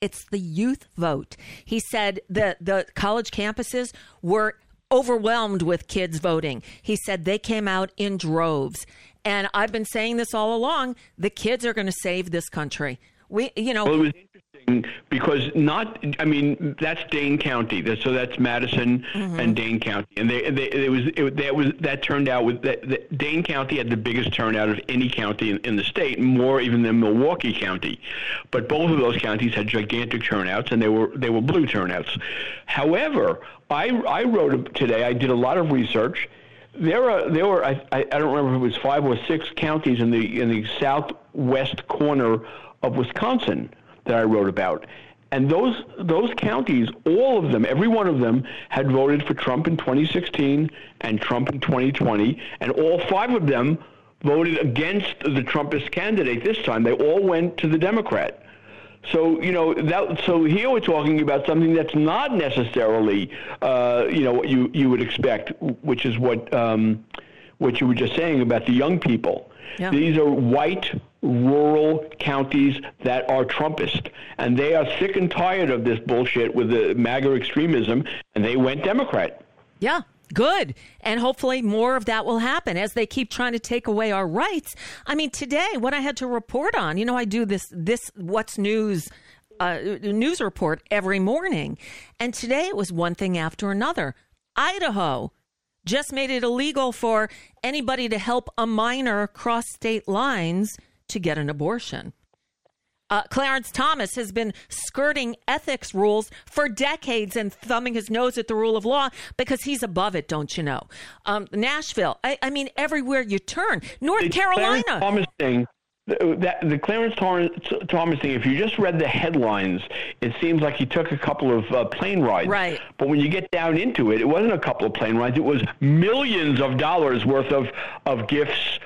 it's the youth vote. He said the, the college campuses were overwhelmed with kids voting. He said they came out in droves. And I've been saying this all along the kids are going to save this country. We, you know. Well, it was interesting because not, I mean, that's Dane County. So that's Madison mm-hmm. and Dane County. And they, they, it was, it, that was, that turned out with, that, that Dane County had the biggest turnout of any county in, in the state, more even than Milwaukee County. But both of those counties had gigantic turnouts and they were, they were blue turnouts. However, I, I wrote today, I did a lot of research. There are there were I, I don't remember if it was five or six counties in the in the southwest corner of Wisconsin that I wrote about. And those those counties, all of them, every one of them, had voted for Trump in 2016 and Trump in 2020, and all five of them voted against the Trumpist candidate this time. They all went to the Democrat. So you know that. So here we're talking about something that's not necessarily, uh, you know, what you you would expect, which is what um, what you were just saying about the young people. Yeah. These are white rural counties that are Trumpist, and they are sick and tired of this bullshit with the MAGA extremism, and they went Democrat. Yeah, Good. And hopefully more of that will happen as they keep trying to take away our rights. I mean, today, what I had to report on, you know, I do this, this What's News uh, news report every morning. And today it was one thing after another. Idaho just made it illegal for anybody to help a minor cross state lines to get an abortion. Uh, Clarence Thomas has been skirting ethics rules for decades and thumbing his nose at the rule of law because he's above it, don't you know? Um, Nashville, I, I, mean, everywhere you turn. North the Carolina. Clarence Thomas thing, the, that, the Clarence Thomas thing, if you just read the headlines, it seems like he took a couple of uh, plane rides. Right. But when you get down into it, it wasn't a couple of plane rides, it was millions of dollars worth of, of gifts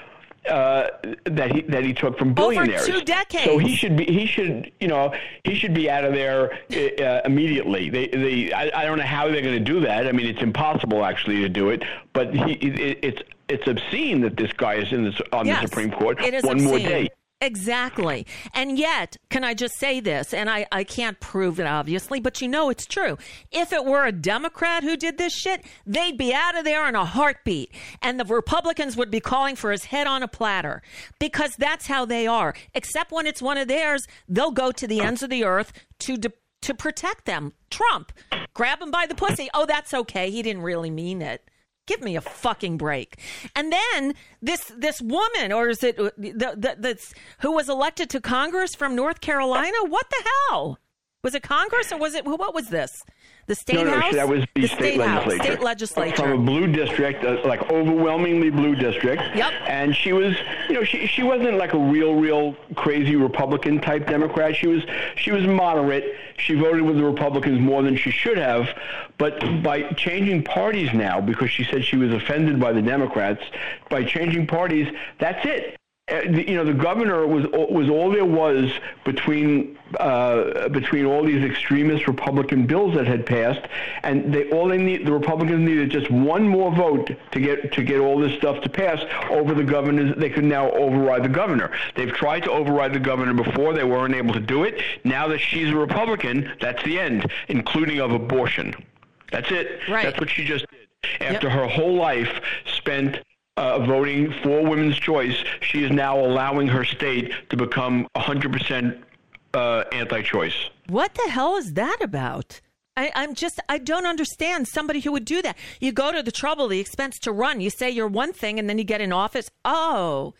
uh, that he that he took from billionaires. Over two decades. So he should be he should you know he should be out of there uh, immediately. They they I, I don't know how they're going to do that. I mean, it's impossible actually to do it. But he it, it's it's obscene that this guy is in this on yes, the Supreme Court it is one obscene. more day. Exactly. And yet, can I just say this? And I, I can't prove it, obviously, but you know it's true. If it were a Democrat who did this shit, they'd be out of there in a heartbeat. And the Republicans would be calling for his head on a platter because that's how they are. Except when it's one of theirs, they'll go to the ends of the earth to de- to protect them. Trump, grab him by the pussy. Oh, that's okay. He didn't really mean it. Give me a fucking break. And then this this woman, or is it the, the, that's who was elected to Congress from North Carolina? What the hell? Was it Congress or was it what was this? The state no, no, house. that was the, state, house, legislature. State legislature from a blue district, uh, like overwhelmingly blue district. Yep. And she was, you know, she she wasn't like a real, real crazy Republican type Democrat. She was she was moderate. She voted with the Republicans more than she should have, but by changing parties now, because she said she was offended by the Democrats, by changing parties, that's it. Uh, you know, the governor was was all there was between uh, between all these extremist Republican bills that had passed, and they all they need the Republicans needed just one more vote to get to get all this stuff to pass over the governors. They could now override the governor. They've tried to override the governor before; they weren't able to do it. Now that she's a Republican, that's the end, including of abortion. That's it. Right. That's what she just did. After yep. her whole life spent uh, voting for women's choice, she is now allowing her state to become 100% uh, anti-choice. What the hell is that about? I, am just, I don't understand somebody who would do that. You go to the trouble, the expense to run. You say you're one thing and then you get in office. Oh,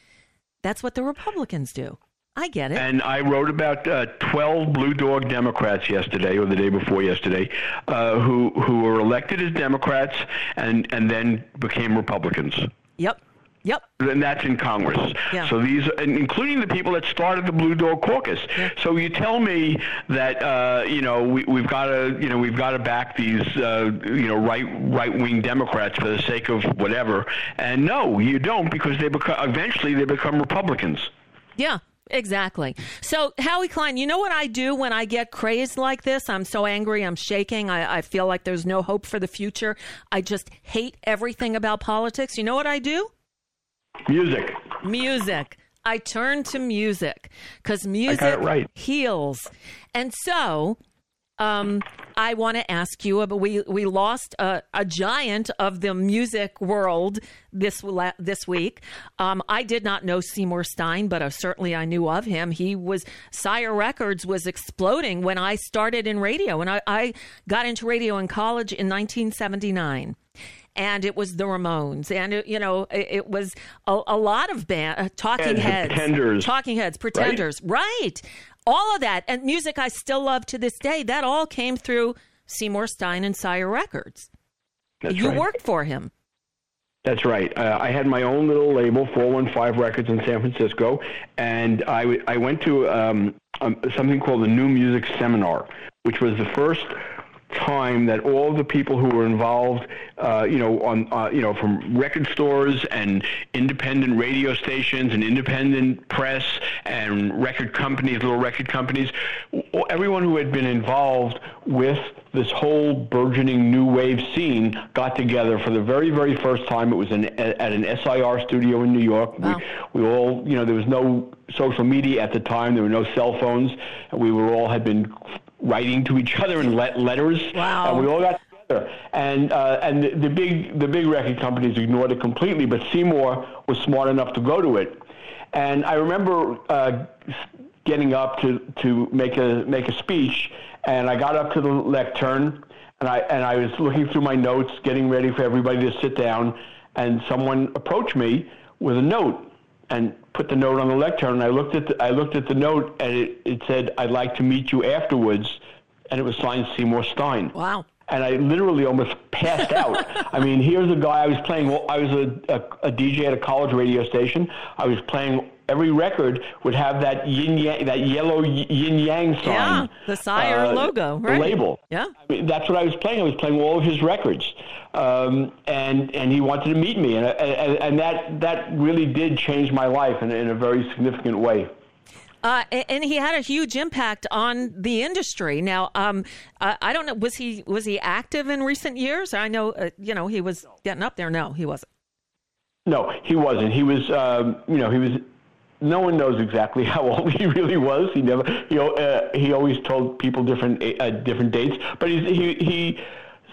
that's what the Republicans do. I get it. And I wrote about uh, 12 blue dog Democrats yesterday, or the day before yesterday, uh, who who were elected as Democrats and and then became Republicans. Yep. Yep. And that's in Congress. Yeah. So these, including the people that started the Blue Dog Caucus. Yeah. So you tell me that uh, you know we, we've got to you know we've got to back these uh, you know right right wing Democrats for the sake of whatever, and no, you don't because they become eventually they become Republicans. Yeah. Exactly. So, Howie Klein, you know what I do when I get crazed like this? I'm so angry, I'm shaking, I, I feel like there's no hope for the future. I just hate everything about politics. You know what I do? Music. Music. I turn to music because music right. heals. And so um, I want to ask you about we we lost a, a, giant of the music world this this week. Um, I did not know Seymour Stein, but uh, certainly I knew of him. He was Sire Records was exploding when I started in radio, and I, I got into radio in college in 1979 and it was the Ramones, and it, you know it, it was a, a, lot of band uh, Talking and Heads, Pretenders, Talking Heads, Pretenders, right? right? All of that and music I still love to this day. That all came through Seymour Stein and Sire Records. That's you right. worked for him. That's right. Uh, I had my own little label, 415 Records in San Francisco, and I, w- I went to um, um, something called the New Music Seminar, which was the first time that all the people who were involved, uh, you know, on uh, you know, from record stores and independent radio stations and independent press and record companies, little record companies, everyone who had been involved with this whole burgeoning new wave scene got together for the very, very first time. It was an, at an SIR studio in New York. Wow. We, we all, you know, there was no social media at the time. There were no cell phones. We were all had been writing to each other in let- letters. Wow. And we all got together. And uh, and the, the big the big record companies ignored it completely, but Seymour was smart enough to go to it. And I remember uh, getting up to, to make a make a speech, and I got up to the lectern, and I and I was looking through my notes, getting ready for everybody to sit down, and someone approached me with a note and put the note on the lectern. And I looked at the, I looked at the note, and it, it said, "I'd like to meet you afterwards," and it was signed Seymour Stein. Wow. And I literally almost passed out. I mean, here's a guy I was playing. Well, I was a, a, a DJ at a college radio station. I was playing every record would have that yin yang, that yellow yin yang sign. Yeah, the Sire uh, logo, right? The label. Yeah. I mean, that's what I was playing. I was playing all of his records, um, and and he wanted to meet me, and and, and that that really did change my life in, in a very significant way. Uh, and he had a huge impact on the industry. Now, um, I don't know was he was he active in recent years? I know uh, you know he was getting up there. No, he wasn't. No, he wasn't. He was, um, you know, he was no one knows exactly [LAUGHS] how old he really was. He never he uh, he always told people different uh, different dates, but he's, he he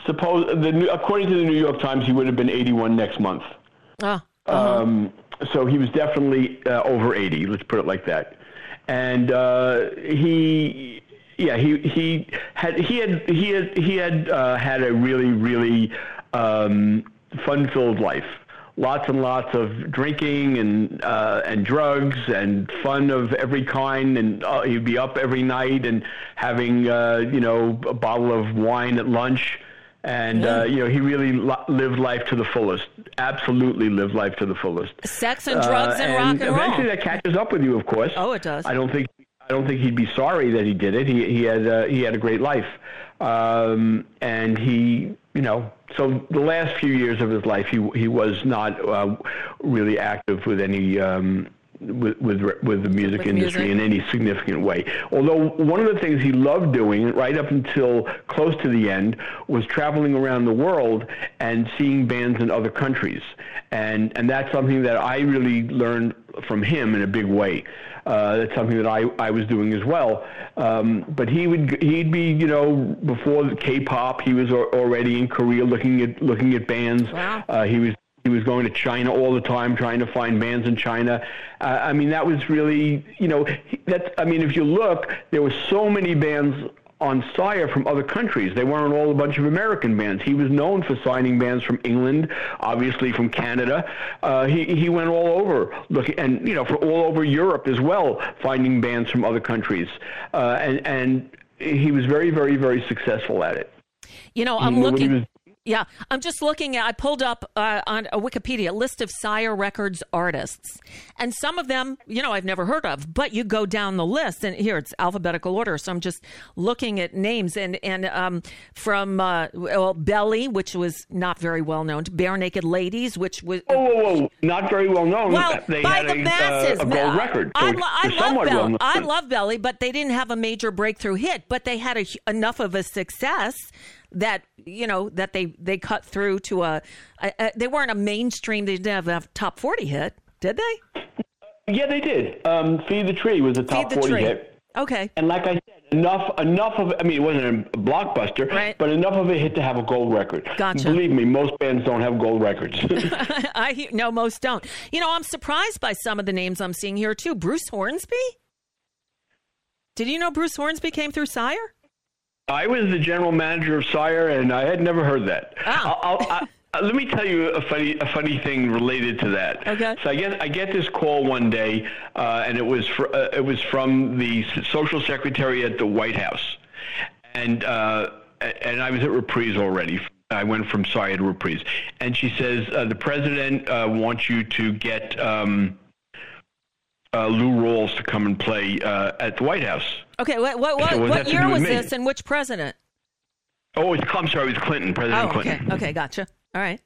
suppose the according to the New York Times he would have been 81 next month. Ah, uh-huh. um, so he was definitely uh, over 80. Let's put it like that. And uh, he yeah he he had he had he had he had uh, had a really really um, fun filled life lots and lots of drinking and uh, and drugs and fun of every kind, and uh, he'd be up every night and having uh, you know a bottle of wine at lunch. And uh, you know he really lo- lived life to the fullest. Absolutely lived life to the fullest. Sex and drugs Uh, and, rock and roll. eventually that catches up with you, of course. Oh, it does. I don't think I don't think he'd be sorry that he did it. He he had uh, he had a great life, um, and he you know so the last few years of his life he he was not uh, really active with any. Um, with, with with the music With industry music. in any significant way. Although one of the things he loved doing right up until close to the end was traveling around the world and seeing bands in other countries, and and that's something that I really learned from him in a big way. Uh, that's something that I, I was doing as well. Um, but he would he'd be you know before the K-pop he was al- already in Korea looking at looking at bands. Wow. Uh, he was he was going to China all the time, trying to find bands in China. Uh, I mean, that was really, you know, that's. I mean, if you look, there were so many bands on Sire from other countries. They weren't all a bunch of American bands. He was known for signing bands from England, obviously from Canada. Uh, he he went all over, look, and you know, for all over Europe as well, finding bands from other countries. Uh, and and he was very, very, very successful at it. You know, I'm looking. Yeah, I'm just looking at. I pulled up uh, on a Wikipedia list of Sire Records artists, and some of them, you know, I've never heard of. But you go down the list, and here it's alphabetical order. So I'm just looking at names, and and um, from uh, well, Belly, which was not very well known, to Barenaked Ladies, which was oh, whoa, whoa! Not very well known. well they by had the a, masses. uh, a gold record. So I, lo- I love Belly. well. I love Belly, but they didn't have a major breakthrough hit. But they had a, enough of a success that you know that they they cut through to a, a, a they weren't a mainstream. They didn't have a top forty hit, did they? Yeah, they did. Um, Feed the Tree was a top forty tree. hit. Okay. And like I said, enough enough of I mean it wasn't a blockbuster, Right. but enough of a hit to have a gold record. Gotcha. Believe me, most bands don't have gold records. [LAUGHS] [LAUGHS] I hear- no, most don't. You know, I'm surprised by some of the names I'm seeing here too. Bruce Hornsby. Did you know Bruce Hornsby came through Sire? I was the general manager of Sire, and I had never heard that. Ah. I'll, I'll, I, let me tell you a funny a funny thing related to that. Okay. So I get I get this call one day, uh, and it was fr- uh, it was from the social secretary at the White House, and uh, and I was at Reprise already. I went from Sire to Reprise, and she says uh, the president uh, wants you to get. Um, uh, Lou Rawls to come and play uh, at the White House. Okay. What what what, So what what does that have to year was this, and which president? Oh, it's, I'm sorry, it was Clinton, President Oh, okay. Clinton. Okay, gotcha. All right.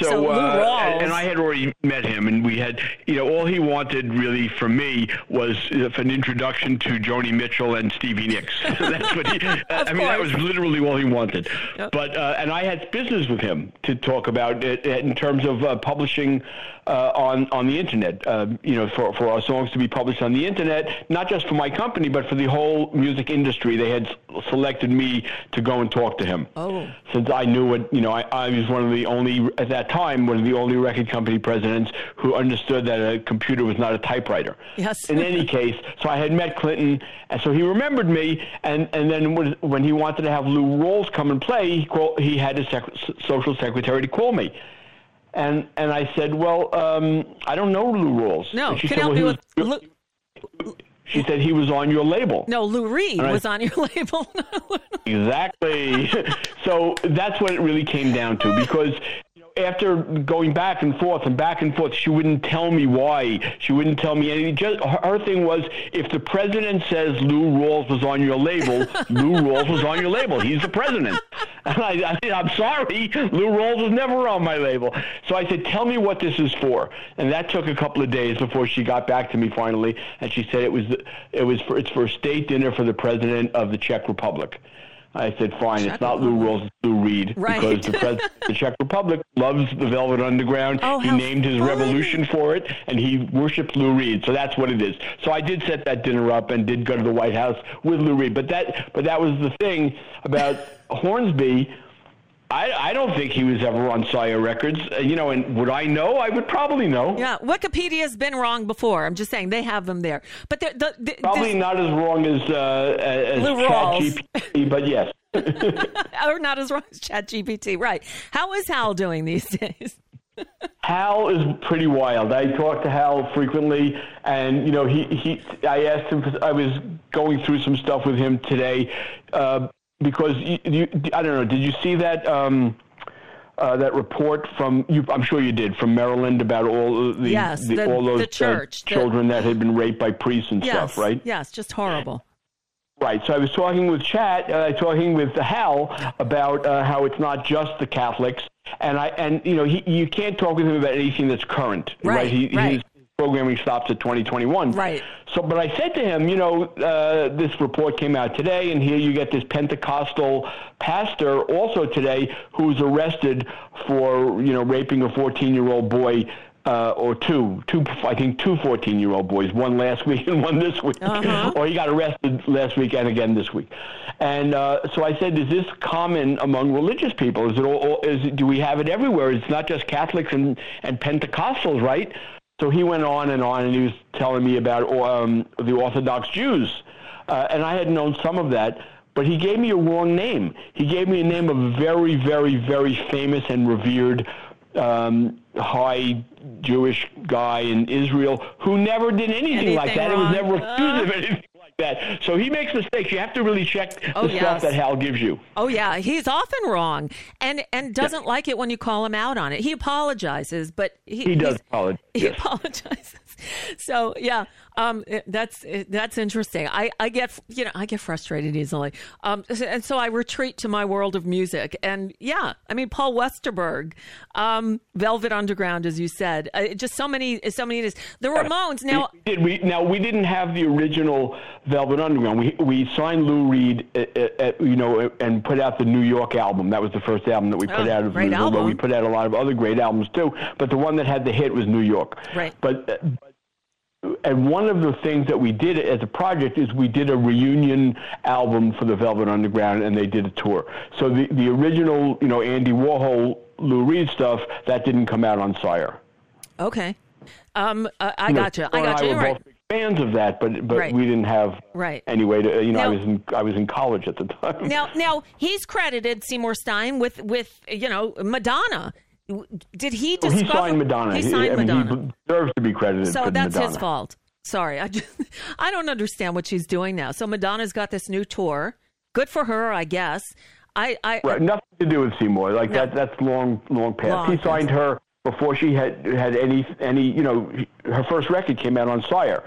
So, So uh, and, I had already met him, and we had, you know, all he wanted really from me was an introduction to Joni Mitchell and Stevie Nicks. [LAUGHS] That's what he. [LAUGHS] I mean, that was literally all he wanted. Yep. But uh, and I had business with him to talk about it in terms of uh, publishing uh, on on the internet. Uh, you know, for for our songs to be published on the internet, not just for my company, but for the whole music industry. They had selected me to go and talk to him Oh. since I knew what you know, I, I was one of the only at that time one of the only record company presidents who understood that a computer was not a typewriter. Yes. In any [LAUGHS] case, so I had met Clinton, and so he remembered me, and and then when, when he wanted to have Lou Rawls come and play, he called, he had his sec- social secretary to call me. And and I said, well, um, I don't know Lou Rawls. No, And she can said, help well, with was- Lou, She said he was on your label. no Lou Reed right. was on your [LAUGHS] label. Exactly. [LAUGHS] so that's what it really came down to because after going back and forth and back and forth, she wouldn't tell me why. She wouldn't tell me anything. Just her thing was if the president says Lou Rawls was on your label, [LAUGHS] Lou Rawls was on your label. He's the president. And I, I, I'm sorry, Lou Rawls was never on my label. So I said, "Tell me what this is for." And that took a couple of days before she got back to me finally, and she said it was it was for it's for a state dinner for the president of the Czech Republic. I said, fine, it's not Lou. Rawls, it's Lou Reed. Right. Because the president of the Czech Republic loves the Velvet Underground. Oh, he named his fun. revolution for it, and he worshipped Lou Reed. So that's what it is. So I did set that dinner up and did go to the White House with Lou Reed. But that, but that was the thing about Hornsby. I, I don't think he was ever on Sire Records. Uh, you know, and would I know? I would probably know. yeah, Wikipedia's been wrong before. I'm just saying they have them there, but the, the, the, Probably not as wrong as uh, as ChatGPT, but yes. [LAUGHS] or not as wrong as ChatGPT. Right? How is Hal doing these days? [LAUGHS] Hal is pretty wild. I talk to Hal frequently, and you know, he he. I asked him. I was going through some stuff with him today uh, because you, you, I don't know. Did you see that? Um, uh, that report from you, I'm sure you did from Maryland about all the, yes, the, the all those the church, uh, children that had been raped by priests and yes, stuff, right? Yes, just horrible. Right. So I was talking with Chat, uh, talking with Hal about uh, how it's not just the Catholics, and I and you know he, you can't talk with him about anything that's current, Right, He, right. Programming stops at 2021. Right. So, but I said to him, you know, uh, this report came out today, and here you get this Pentecostal pastor also today who's arrested for you know raping a 14 year old boy. Uh, or two, two, I think two 14 year old boys, one last [LAUGHS] week and one this week. Uh-huh. or he got arrested last week and again this week. And uh, so I said, is this common among religious people? Is it all, all- is it, do we have it everywhere? It's not just Catholics and, and Pentecostals, right? So he went on and on, and he was telling me about um, the Orthodox Jews. Uh, and I had known some of that, but he gave me a wrong name. He gave me a name of a very, very, very famous and revered um, high Jewish guy in Israel who never did anything, like Anything that. It was never accused of anything like that. So he makes mistakes. You have to really check the Oh, stuff yes. that Hal gives you. Oh yeah, he's often wrong, and and doesn't like it when you call him out on it. He apologizes, but he, He does apologize. He Yes. [LAUGHS] apologizes. So yeah, um, it- that's it- that's interesting. I, I get you know I get frustrated easily, um, and so I retreat to my world of music. And yeah, I mean Paul Westerberg, um, Velvet Underground, as you said, uh, just so many so many. The Ramones. Now we did we now we didn't have the original Velvet Underground. We we signed Lou Reed, uh, uh, uh, you know, and put out the New York album. That was the first album that we put Oh, out of great But album. we put out a lot of other great albums too. But the one that had the hit was New York. Right. But. Uh, and one of the things that we did as a project is we did a reunion album for the Velvet Underground, and they did a tour. So the the original, you know, Andy Warhol, Lou Reed stuff that didn't come out on Sire. okay, um, uh, I You know, got you. I got you. You're were right. fans of that, but but Right. we didn't have Right. anyway. To, you know, I was in I was in college at the time. Now, now he's credited Seymour Stein with with you know Madonna. Did he discover? he signed Madonna. He signed I mean, Madonna. he deserves to be credited so that's Madonna. his fault. Sorry, I just [LAUGHS] I don't understand what she's doing now. So Madonna's got this new tour. Good for her, I guess. I, I Right, nothing to do with Seymour. Like No. that. That's long, long past. Long he past. signed her before she had had any any. You know, her first record came out on Sire.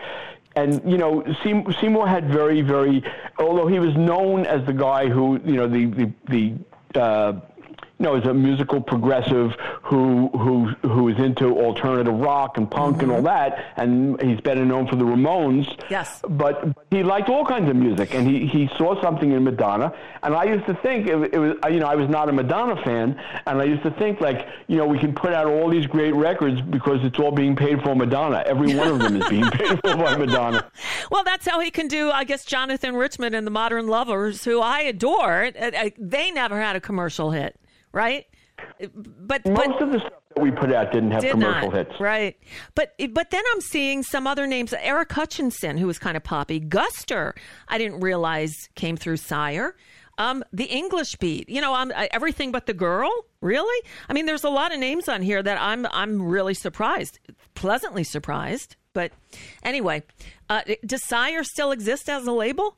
And you know, Seymour had very, very. Although he was known as the guy who, you know, the the the. Uh, know, is a musical progressive who who who is into alternative rock and punk and all that, and he's better known for the Ramones. Yes. But he liked all kinds of music, and he, he saw something in Madonna. And I used to think it, it was, you know, I was not a Madonna fan, and I used to think like, you know, we can put out all these great records because it's all being paid for Madonna. Every one of them is being paid for by Madonna. [LAUGHS] well, that's how he can do. I guess Jonathan Richman and the Modern Lovers, who I adore, uh, uh, they never had a commercial hit, right? But but Most of the stuff that we put out didn't have did commercial not. hits. Right. But but then I'm seeing some other names. Eric Hutchinson, who was kind of poppy. Guster, I didn't realize came through Sire. Um, the English beat, you know, I'm, everything but the girl. Really? I mean, there's a lot of names on here that I'm I'm really surprised, pleasantly surprised. But anyway, uh, does Sire still exist as a label?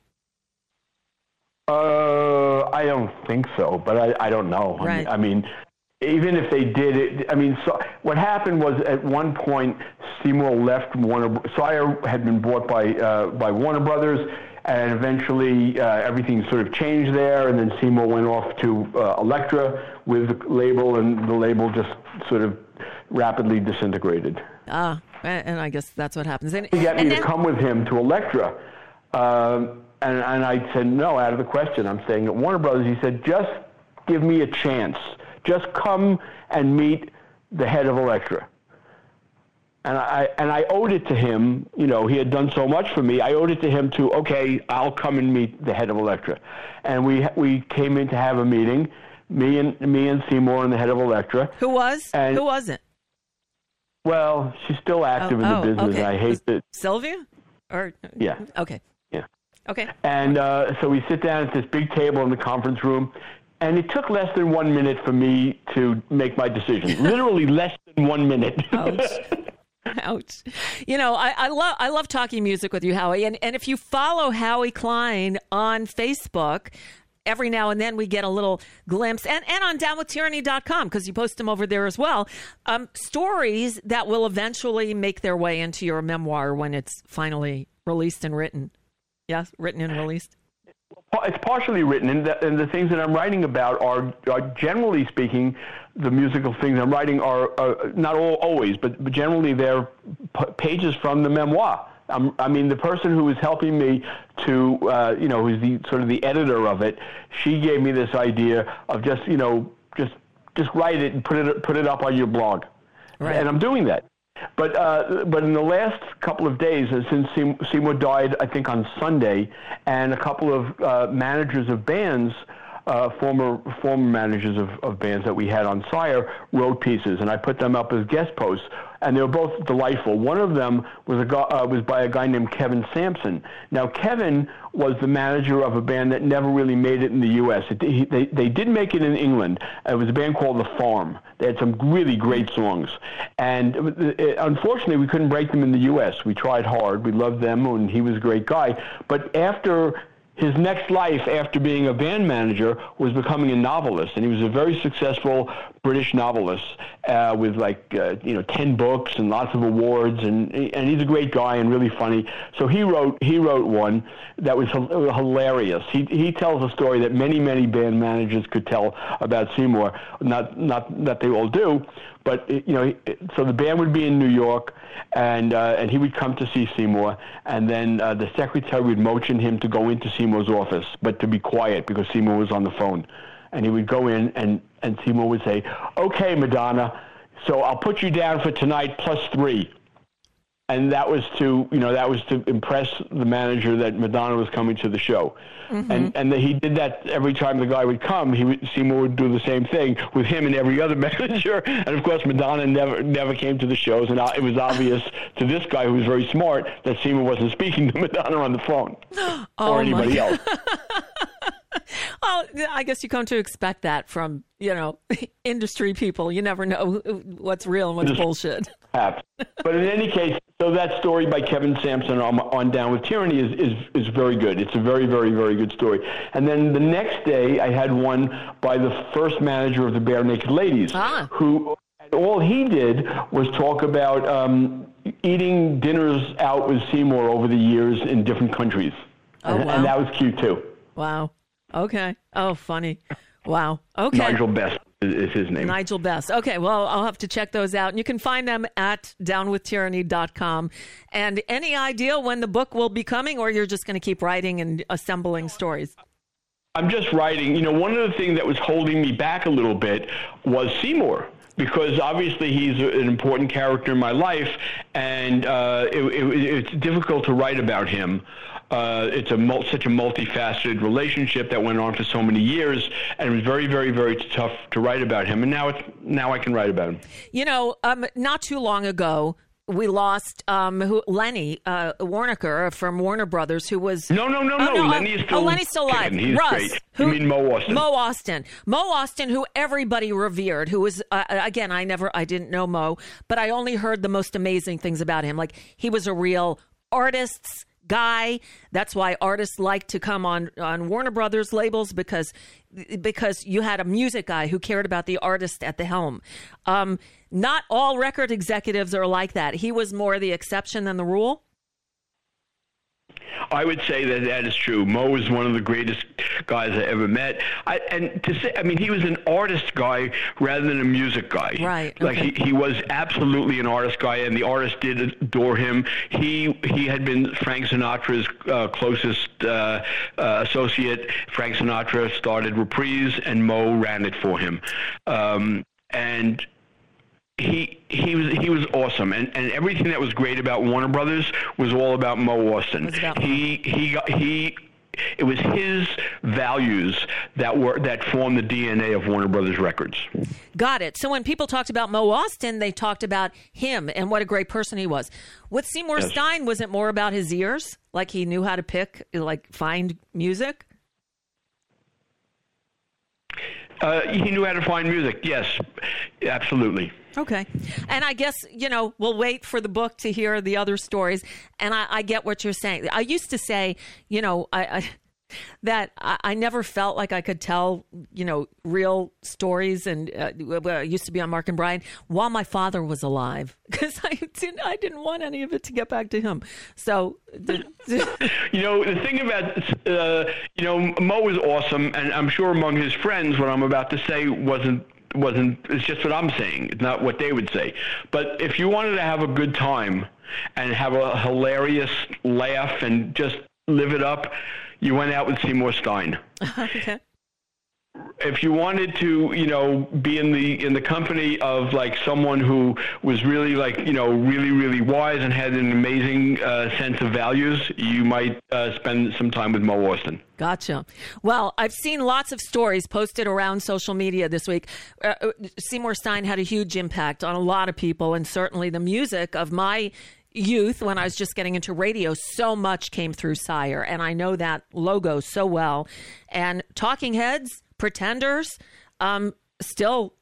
Uh, I don't think so, but I, I don't know. I mean- Right. I mean, even if they did it, I mean, so what happened was at one point Seymour left Warner. Sire had been bought by uh, by Warner Brothers, and eventually uh, everything sort of changed there. And then Seymour went off to uh, Elektra with the label, and the label just sort of rapidly disintegrated. Ah, and I guess that's what happens. And, He got me and to then- come with him to Elektra. Um, and, and I said, no, out of the question. I'm staying at Warner Brothers. He said, just give me a chance. Just come and meet the head of Elektra. And I, and I owed it to him, you know, he had done so much for me. I owed it to him to, okay, I'll come and meet the head of Elektra. And we, we came in to have a meeting, me and, me and Seymour and the head of Elektra. who was? and- who wasn't? Well, she's still active in the oh, oh business. okay. I hate that. Sylvia? Or Yeah. Okay. Okay. And uh, so we sit down at this big table in the conference room, and it took less than one minute for me to make my decision. [LAUGHS] Literally less than one minute. Ouch. [LAUGHS] Ouch. You know, I, I love I love talking music with you, Howie. And and if you follow Howie Klein on Facebook, every now and then we get a little glimpse and, and on downwithtyranny.com because you post them over there as well um, stories that will eventually make their way into your memoir when it's finally released and written yes written and released it's partially written, and the, and the, things that I'm writing about are, are, generally speaking, the musical things I'm writing are, are not all, always, but, but generally they're p- pages from the memoir. I'm, i mean, the person who was helping me to, uh, you know, who's the sort of the editor of it, she gave me this idea of just, you know, just just write it and put it put it up on your blog, right. and I'm doing that. But uh, but in the last couple of days, uh, since Seymour died, I think on Sunday, and a couple of uh, managers of bands uh, former former managers of, of bands that we had on Sire wrote pieces, and I put them up as guest posts, and they were both delightful. One of them was a uh, was by a guy named Kevin Sampson. Now Kevin was the manager of a band that never really made it in the U.S. It, he, they they did make it in England. It was a band called The Farm. They had some really great songs, and it, it, unfortunately we couldn't break them in the U.S. We tried hard. We loved them, and he was a great guy. But after his next life after being a band manager was becoming a novelist, and he was a very successful British novelist uh, with like uh, you know ten books and lots of awards, and and he's a great guy and really funny. So he wrote he wrote one that was hilarious. He he tells a story that many many band managers could tell about Seymour. Not not that they all do, but you know, so the band would be in New York, and uh, and he would come to see Seymour, and then uh, the secretary would motion him to go into Seymour's office, but to be quiet because Seymour was on the phone, and he would go in, and and Seymour would say, "Okay, Madonna, so I'll put you down for tonight plus three and that was to you know that was to impress the manager that Madonna was coming to the show, mm-hmm. and and the, he did that every time the guy would come. He would Seymour would do the same thing with him and every other [LAUGHS] manager, and of course Madonna never never came to the shows, and it was obvious to this guy who was very smart that Seymour wasn't speaking to [LAUGHS] Madonna on the phone [GASPS] oh or anybody else. [LAUGHS] [LAUGHS] well, I guess you come to expect that from you know [LAUGHS] industry people. You never know what's real and what's bullshit. [LAUGHS] But in any case, so that story by Kevin Sampson on, on Down with Tyranny is, is is very good. It's a very very very good story. And then the next day, I had one by the first manager of the Barenaked Ladies, ah. who all he did was talk about um, eating dinners out with Seymour over the years in different countries. Oh, and, wow. and that was cute too. Wow. Okay. Oh, funny. Wow. Okay. Nigel Best is his name. Nigel Best. Okay, well, I'll have to check those out. And you can find them at downwithtyranny.com. And any idea when the book will be coming, or you're just going to keep writing and assembling stories? I'm just writing. You know, one of the things that was holding me back a little bit was Seymour because obviously he's an important character in my life, and uh, it, it, it's difficult to write about him. Uh, it's a such a multifaceted relationship that went on for so many years, and it was very, very, very tough to write about him. And now it's now I can write about him. You know, um, not too long ago, we lost um, who, Lenny uh, from Warner Brothers, who was no, no, no, oh, no. Lenny is still, oh, Lenny's still alive. He's Russ, great. who, you mean Mo Ostin? Mo Ostin, Mo Ostin, who everybody revered. Who was uh, again, I never, I didn't know Mo, but I only heard the most amazing things about him. Like he was a real artist's guy. That's why artists like to come on on Warner Brothers labels because because you had a music guy who cared about the artist at the helm. Um, not all record executives are like that. He was more the exception than the rule. I would say that that is true. Mo is one of the greatest guys I ever met. I, and to say, I mean, he was an artist guy rather than a music guy. Right. Like okay. he, he was absolutely an artist guy, and the artist did adore him. He he had been Frank Sinatra's uh, closest uh, uh, associate. Frank Sinatra started Reprise, and Mo ran it for him. Um, and he he was he was awesome, and and everything that was great about Warner Brothers was all about Mo Ostin. About he he he. It was his values that were that formed the DNA of Warner Brothers Records. Got it. So when people talked about Mo Ostin, they talked about him and what a great person he was. With Seymour Yes. Stein, was it more about his ears? Like he knew how to pick, like find music? Uh, he knew how to find music. Yes, absolutely. Okay. And I guess, you know, we'll wait for the book to hear the other stories. And I, I get what you're saying. I used to say, you know, I, I that I, never felt like I could tell, you know, real stories. And uh, I used to be on Mark and Brian while my father was alive [LAUGHS] because I didn't, I didn't want any of it to get back to him. So, the, [LAUGHS] you know, the thing about, uh, you know, Mo was awesome, and I'm sure among his friends, what I'm about to say wasn't wasn't it's just what I'm saying. Not what they would say. But if you wanted to have a good time and have a hilarious laugh and just live it up, you went out with Seymour Stein. [LAUGHS] okay. If you wanted to, you know, be in the in the company of like someone who was really like, you know, really really wise and had an amazing uh, sense of values, you might uh, spend some time with Mo Ostin. Gotcha. Well, I've seen lots of stories posted around social media this week. Uh, uh Seymour Stein had a huge impact on a lot of people, and certainly the music of my youth when I was just getting into radio, so much came through Sire, and I know that logo so well. And Talking Heads, Pretenders, um, still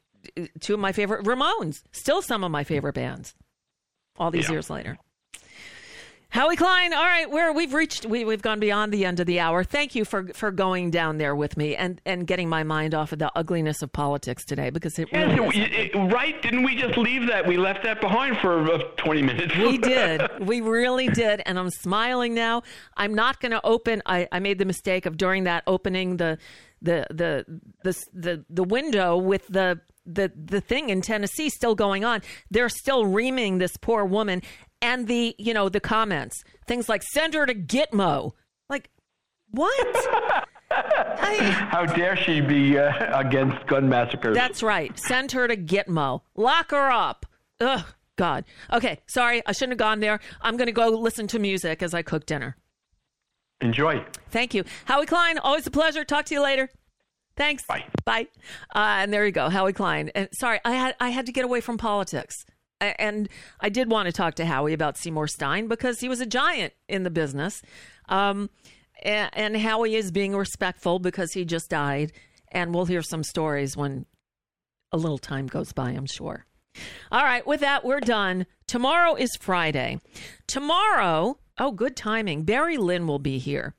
two of my favorite Ramones, still some of my favorite bands. All these yeah. years later. Howie Klein. All right, where we've reached, we, we've gone beyond the end of the hour. Thank you for for going down there with me and and getting my mind off of the ugliness of politics today because it really yes, it, right. Didn't we just leave that? We left that behind for uh, twenty minutes. we [LAUGHS] did. We really did, and I'm smiling now. I'm not going to open. I, I made the mistake of during that opening the the the the the, the window with the the the thing in Tennessee still going on. They're still reaming this poor woman, and the you know the comments. Things like send her to gitmo. Like what? [LAUGHS] I, how dare she be uh, against gun massacres? That's right. Send her to gitmo. Lock her up. Ugh god. Okay sorry. I shouldn't have gone there. I'm going to go listen to music as i cook dinner enjoy thank you howie klein always a pleasure talk to you later thanks bye bye uh, and there you go howie klein and sorry i had i had to get away from politics and I did want to talk to Howie about Seymour Stein because he was a giant in the business. Um, and, and, Howie is being respectful because he just died. And we'll hear some stories when a little time goes by, I'm sure. All right, with that, we're done. Tomorrow is Friday. Tomorrow, oh, good timing. Barry Lynn will be here.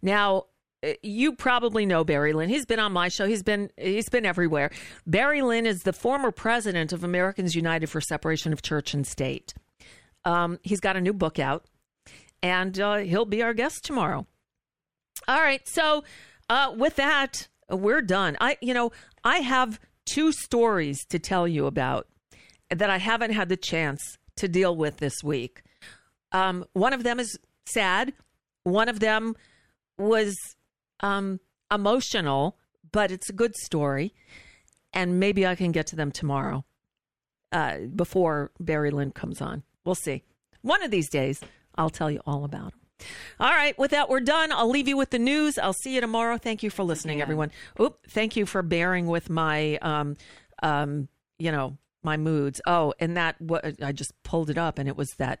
Now, uh, you probably know Barry Lynn. He's been on my show. He's been he's been everywhere. Barry Lynn is the former president of Americans United for Separation of Church and State. Um, he's got a new book out, and uh, he'll be our guest tomorrow. All right. So uh, with that, we're done. I you know I have two stories to tell you about that I haven't had the chance to deal with this week. Um, one of them is sad. One of them was um, emotional, but it's a good story. And maybe I can get to them tomorrow uh, before Barry Lynn comes on. We'll see. One of these days, I'll tell you all about them. All right, with that, we're done. I'll leave you with the news. I'll see you tomorrow. Thank you for listening, yeah. everyone. Oop, thank you for bearing with my, um, um, you know, my moods. Oh, and that what I just pulled it up, and it was that.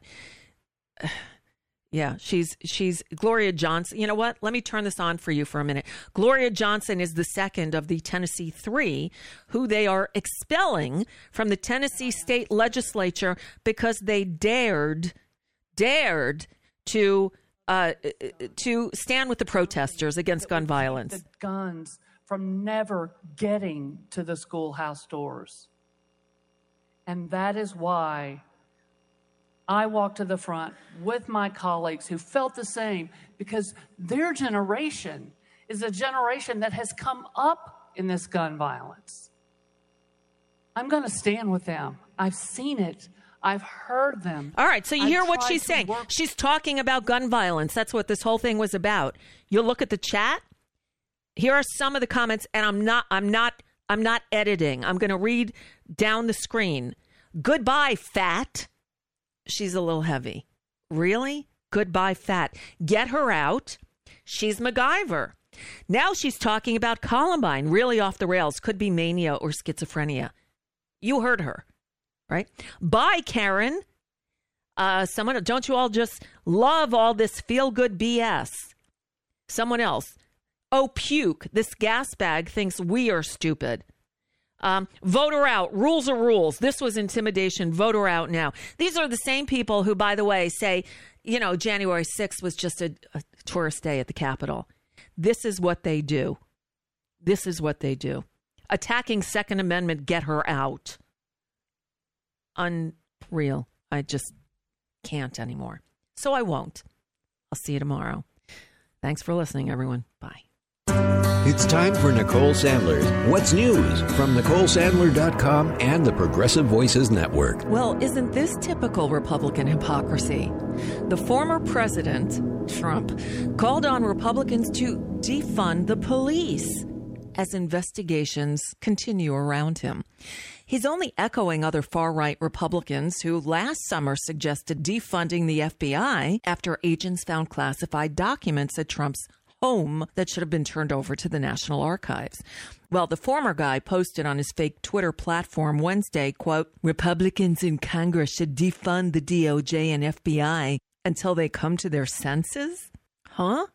Yeah, she's she's Gloria Johnson. You know what? Let me turn this on for you for a minute. Gloria Johnson is the second of the Tennessee 3 who they are expelling from the Tennessee state legislature because they dared dared to uh, to stand with the protesters against gun violence. The guns from never getting to the schoolhouse doors. And that is why I walked to the front with my colleagues who felt the same because their generation is a generation that has come up in this gun violence. I'm going to stand with them. I've seen it. I've heard them. All right, so you hear what she's saying. Work- she's talking about gun violence. That's what this whole thing was about. You'll look at the chat. Here are some of the comments and I'm not I'm not I'm not editing. I'm going to read down the screen. Goodbye, fat she's a little heavy. Really? Goodbye, fat. Get her out. She's MacGyver. Now she's talking about Columbine, really off the rails. Could be mania or schizophrenia. You heard her, right? Bye, Karen. Uh, someone, don't you all just love all this feel good BS? Someone else. Oh, puke. This gas bag thinks we are stupid. Um, vote her out. Rules are rules. This was intimidation. Voter out now. These are the same people who, by the way, say, you know, January 6th was just a, a tourist day at the Capitol. This is what they do. This is what they do. Attacking Second Amendment, get her out. Unreal. I just can't anymore. So I won't. I'll see you tomorrow. Thanks for listening, everyone. Bye. It's time for Nicole Sandler's What's News from NicoleSandler.com and the Progressive Voices Network. Well, isn't this typical Republican hypocrisy? The former president, Trump, called on Republicans to defund the police as investigations continue around him. He's only echoing other far right Republicans who last summer suggested defunding the FBI after agents found classified documents at Trump's home that should have been turned over to the National Archives. Well, the former guy posted on his fake Twitter platform Wednesday, quote, Republicans in Congress should defund the DOJ and FBI until they come to their senses? Huh?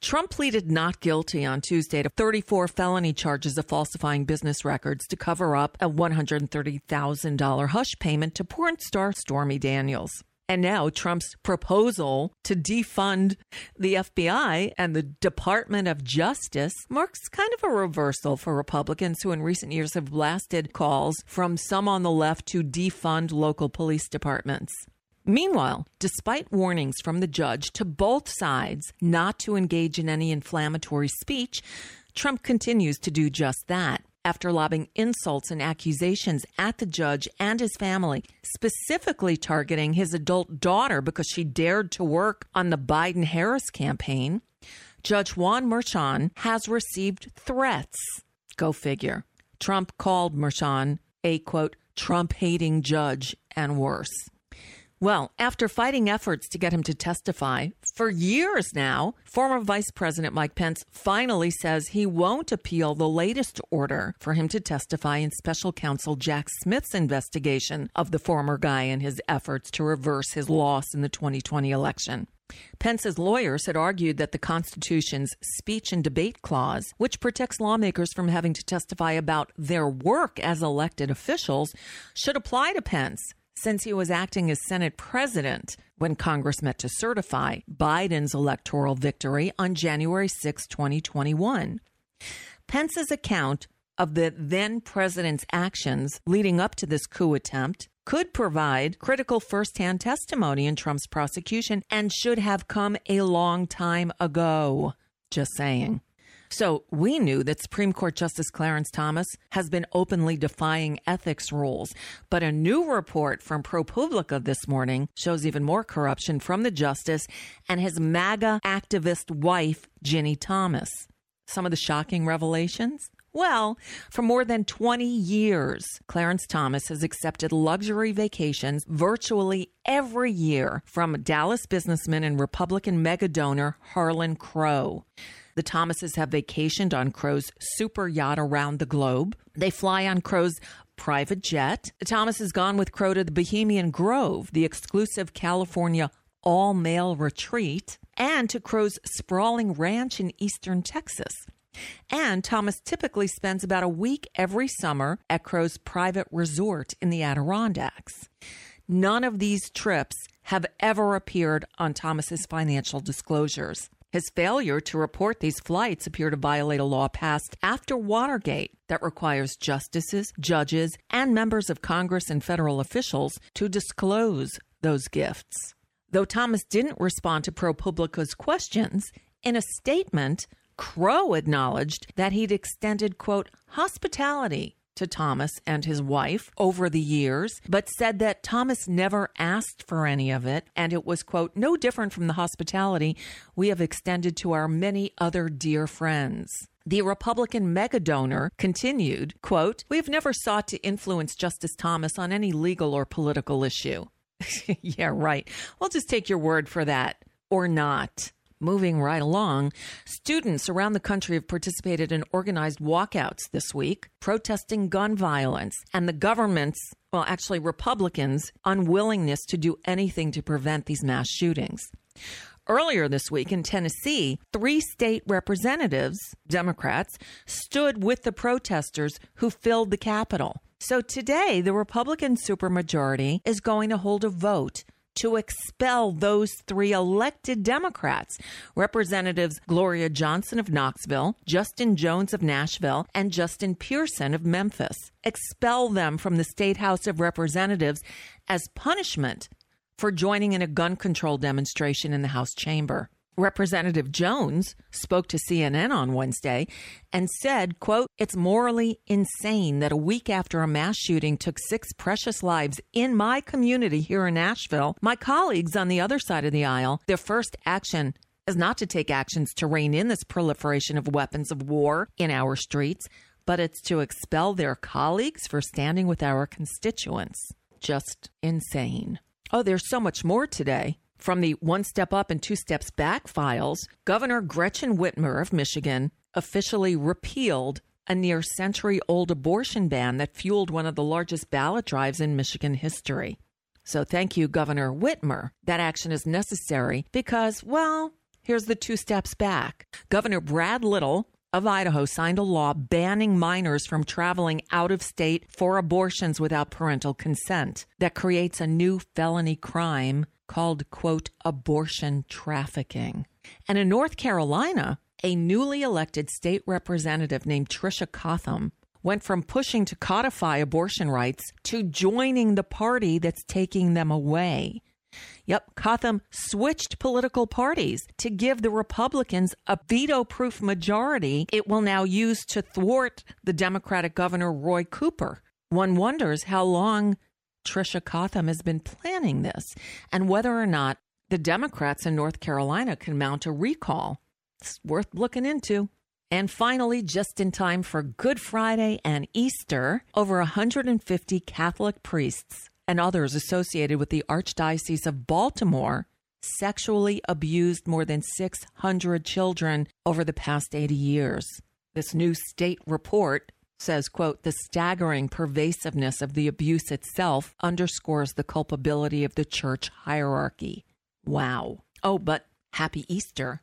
Trump pleaded not guilty on Tuesday to 34 felony charges of falsifying business records to cover up a $130,000 hush payment to porn star Stormy Daniels. And now Trump's proposal to defund the FBI and the Department of Justice marks kind of a reversal for Republicans who in recent years have blasted calls from some on the left to defund local police departments. Meanwhile, despite warnings from the judge to both sides not to engage in any inflammatory speech, Trump continues to do just that after lobbing insults and accusations at the judge and his family, specifically targeting his adult daughter because she dared to work on the Biden Harris campaign. Judge Juan Merchan has received threats. Go figure. Trump called Merchan a quote, Trump hating judge and worse. Well, after fighting efforts to get him to testify for years now, former Vice President Mike Pence finally says he won't appeal the latest order for him to testify in special counsel Jack Smith's investigation of the former guy and his efforts to reverse his loss in the 2020 election. Pence's lawyers had argued that the Constitution's speech and debate clause, which protects lawmakers from having to testify about their work as elected officials, should apply to Pence since he was acting as Senate president when Congress met to certify Biden's electoral victory on January 6, 2021. Pence's account of the then president's actions leading up to this coup attempt could provide critical firsthand testimony in Trump's prosecution and should have come a long time ago. Just saying. So we knew that Supreme Court Justice Clarence Thomas has been openly defying ethics rules. But a new report from ProPublica this morning shows even more corruption from the justice and his MAGA activist wife, Ginni Thomas. Some of the shocking revelations? Well, for more than 20 years, Clarence Thomas has accepted luxury vacations virtually every year from Dallas businessman and Republican mega donor Harlan Crow. The Thomases have vacationed on Crow's super yacht around the globe. They fly on Crow's private jet. Thomas has gone with Crow to the Bohemian Grove, the exclusive California all male retreat, and to Crow's sprawling ranch in eastern Texas. And Thomas typically spends about a week every summer at Crow's private resort in the Adirondacks. None of these trips have ever appeared on Thomas's financial disclosures. His failure to report these flights appear to violate a law passed after Watergate that requires justices, judges, and members of Congress and federal officials to disclose those gifts. Though Thomas didn't respond to ProPublica's questions, in a statement, Crow acknowledged that he'd extended, quote, hospitality to Thomas and his wife over the years, but said that Thomas never asked for any of it, and it was, quote, no different from the hospitality we have extended to our many other dear friends. The Republican mega donor continued, quote, We've never sought to influence Justice Thomas on any legal or political issue. [LAUGHS] yeah, right. We'll just take your word for that. Or not. Moving right along, students around the country have participated in organized walkouts this week, protesting gun violence and the government's, well, actually, Republicans' unwillingness to do anything to prevent these mass shootings. Earlier this week in Tennessee, three state representatives, Democrats, stood with the protesters who filled the Capitol. So today, the Republican supermajority is going to hold a vote to expel those three elected Democrats Representatives Gloria Johnson of Knoxville, Justin Jones of Nashville, and Justin Pearson of Memphis. Expel them from the State House of Representatives as punishment for joining in a gun control demonstration in the House chamber. Representative Jones spoke to CNN on Wednesday and said, quote, "It's morally insane that a week after a mass shooting took 6 precious lives in my community here in Nashville, my colleagues on the other side of the aisle, their first action is not to take actions to rein in this proliferation of weapons of war in our streets, but it's to expel their colleagues for standing with our constituents." Just insane. Oh, there's so much more today. From the One Step Up and Two Steps Back files, Governor Gretchen Whitmer of Michigan officially repealed a near century old abortion ban that fueled one of the largest ballot drives in Michigan history. So thank you, Governor Whitmer. That action is necessary because, well, here's the two steps back. Governor Brad Little of Idaho signed a law banning minors from traveling out of state for abortions without parental consent that creates a new felony crime called, quote, abortion trafficking. And in North Carolina, a newly elected state representative named Tricia Cotham went from pushing to codify abortion rights to joining the party that's taking them away. Yep, Cotham switched political parties to give the Republicans a veto proof majority it will now use to thwart the Democratic Governor Roy Cooper. One wonders how long Tricia Cotham has been planning this and whether or not the Democrats in North Carolina can mount a recall. It's worth looking into. And finally, just in time for Good Friday and Easter, over 150 Catholic priests and others associated with the Archdiocese of Baltimore sexually abused more than 600 children over the past 80 years. This new state report says, quote, the staggering pervasiveness of the abuse itself underscores the culpability of the church hierarchy. Wow. Oh, but happy Easter,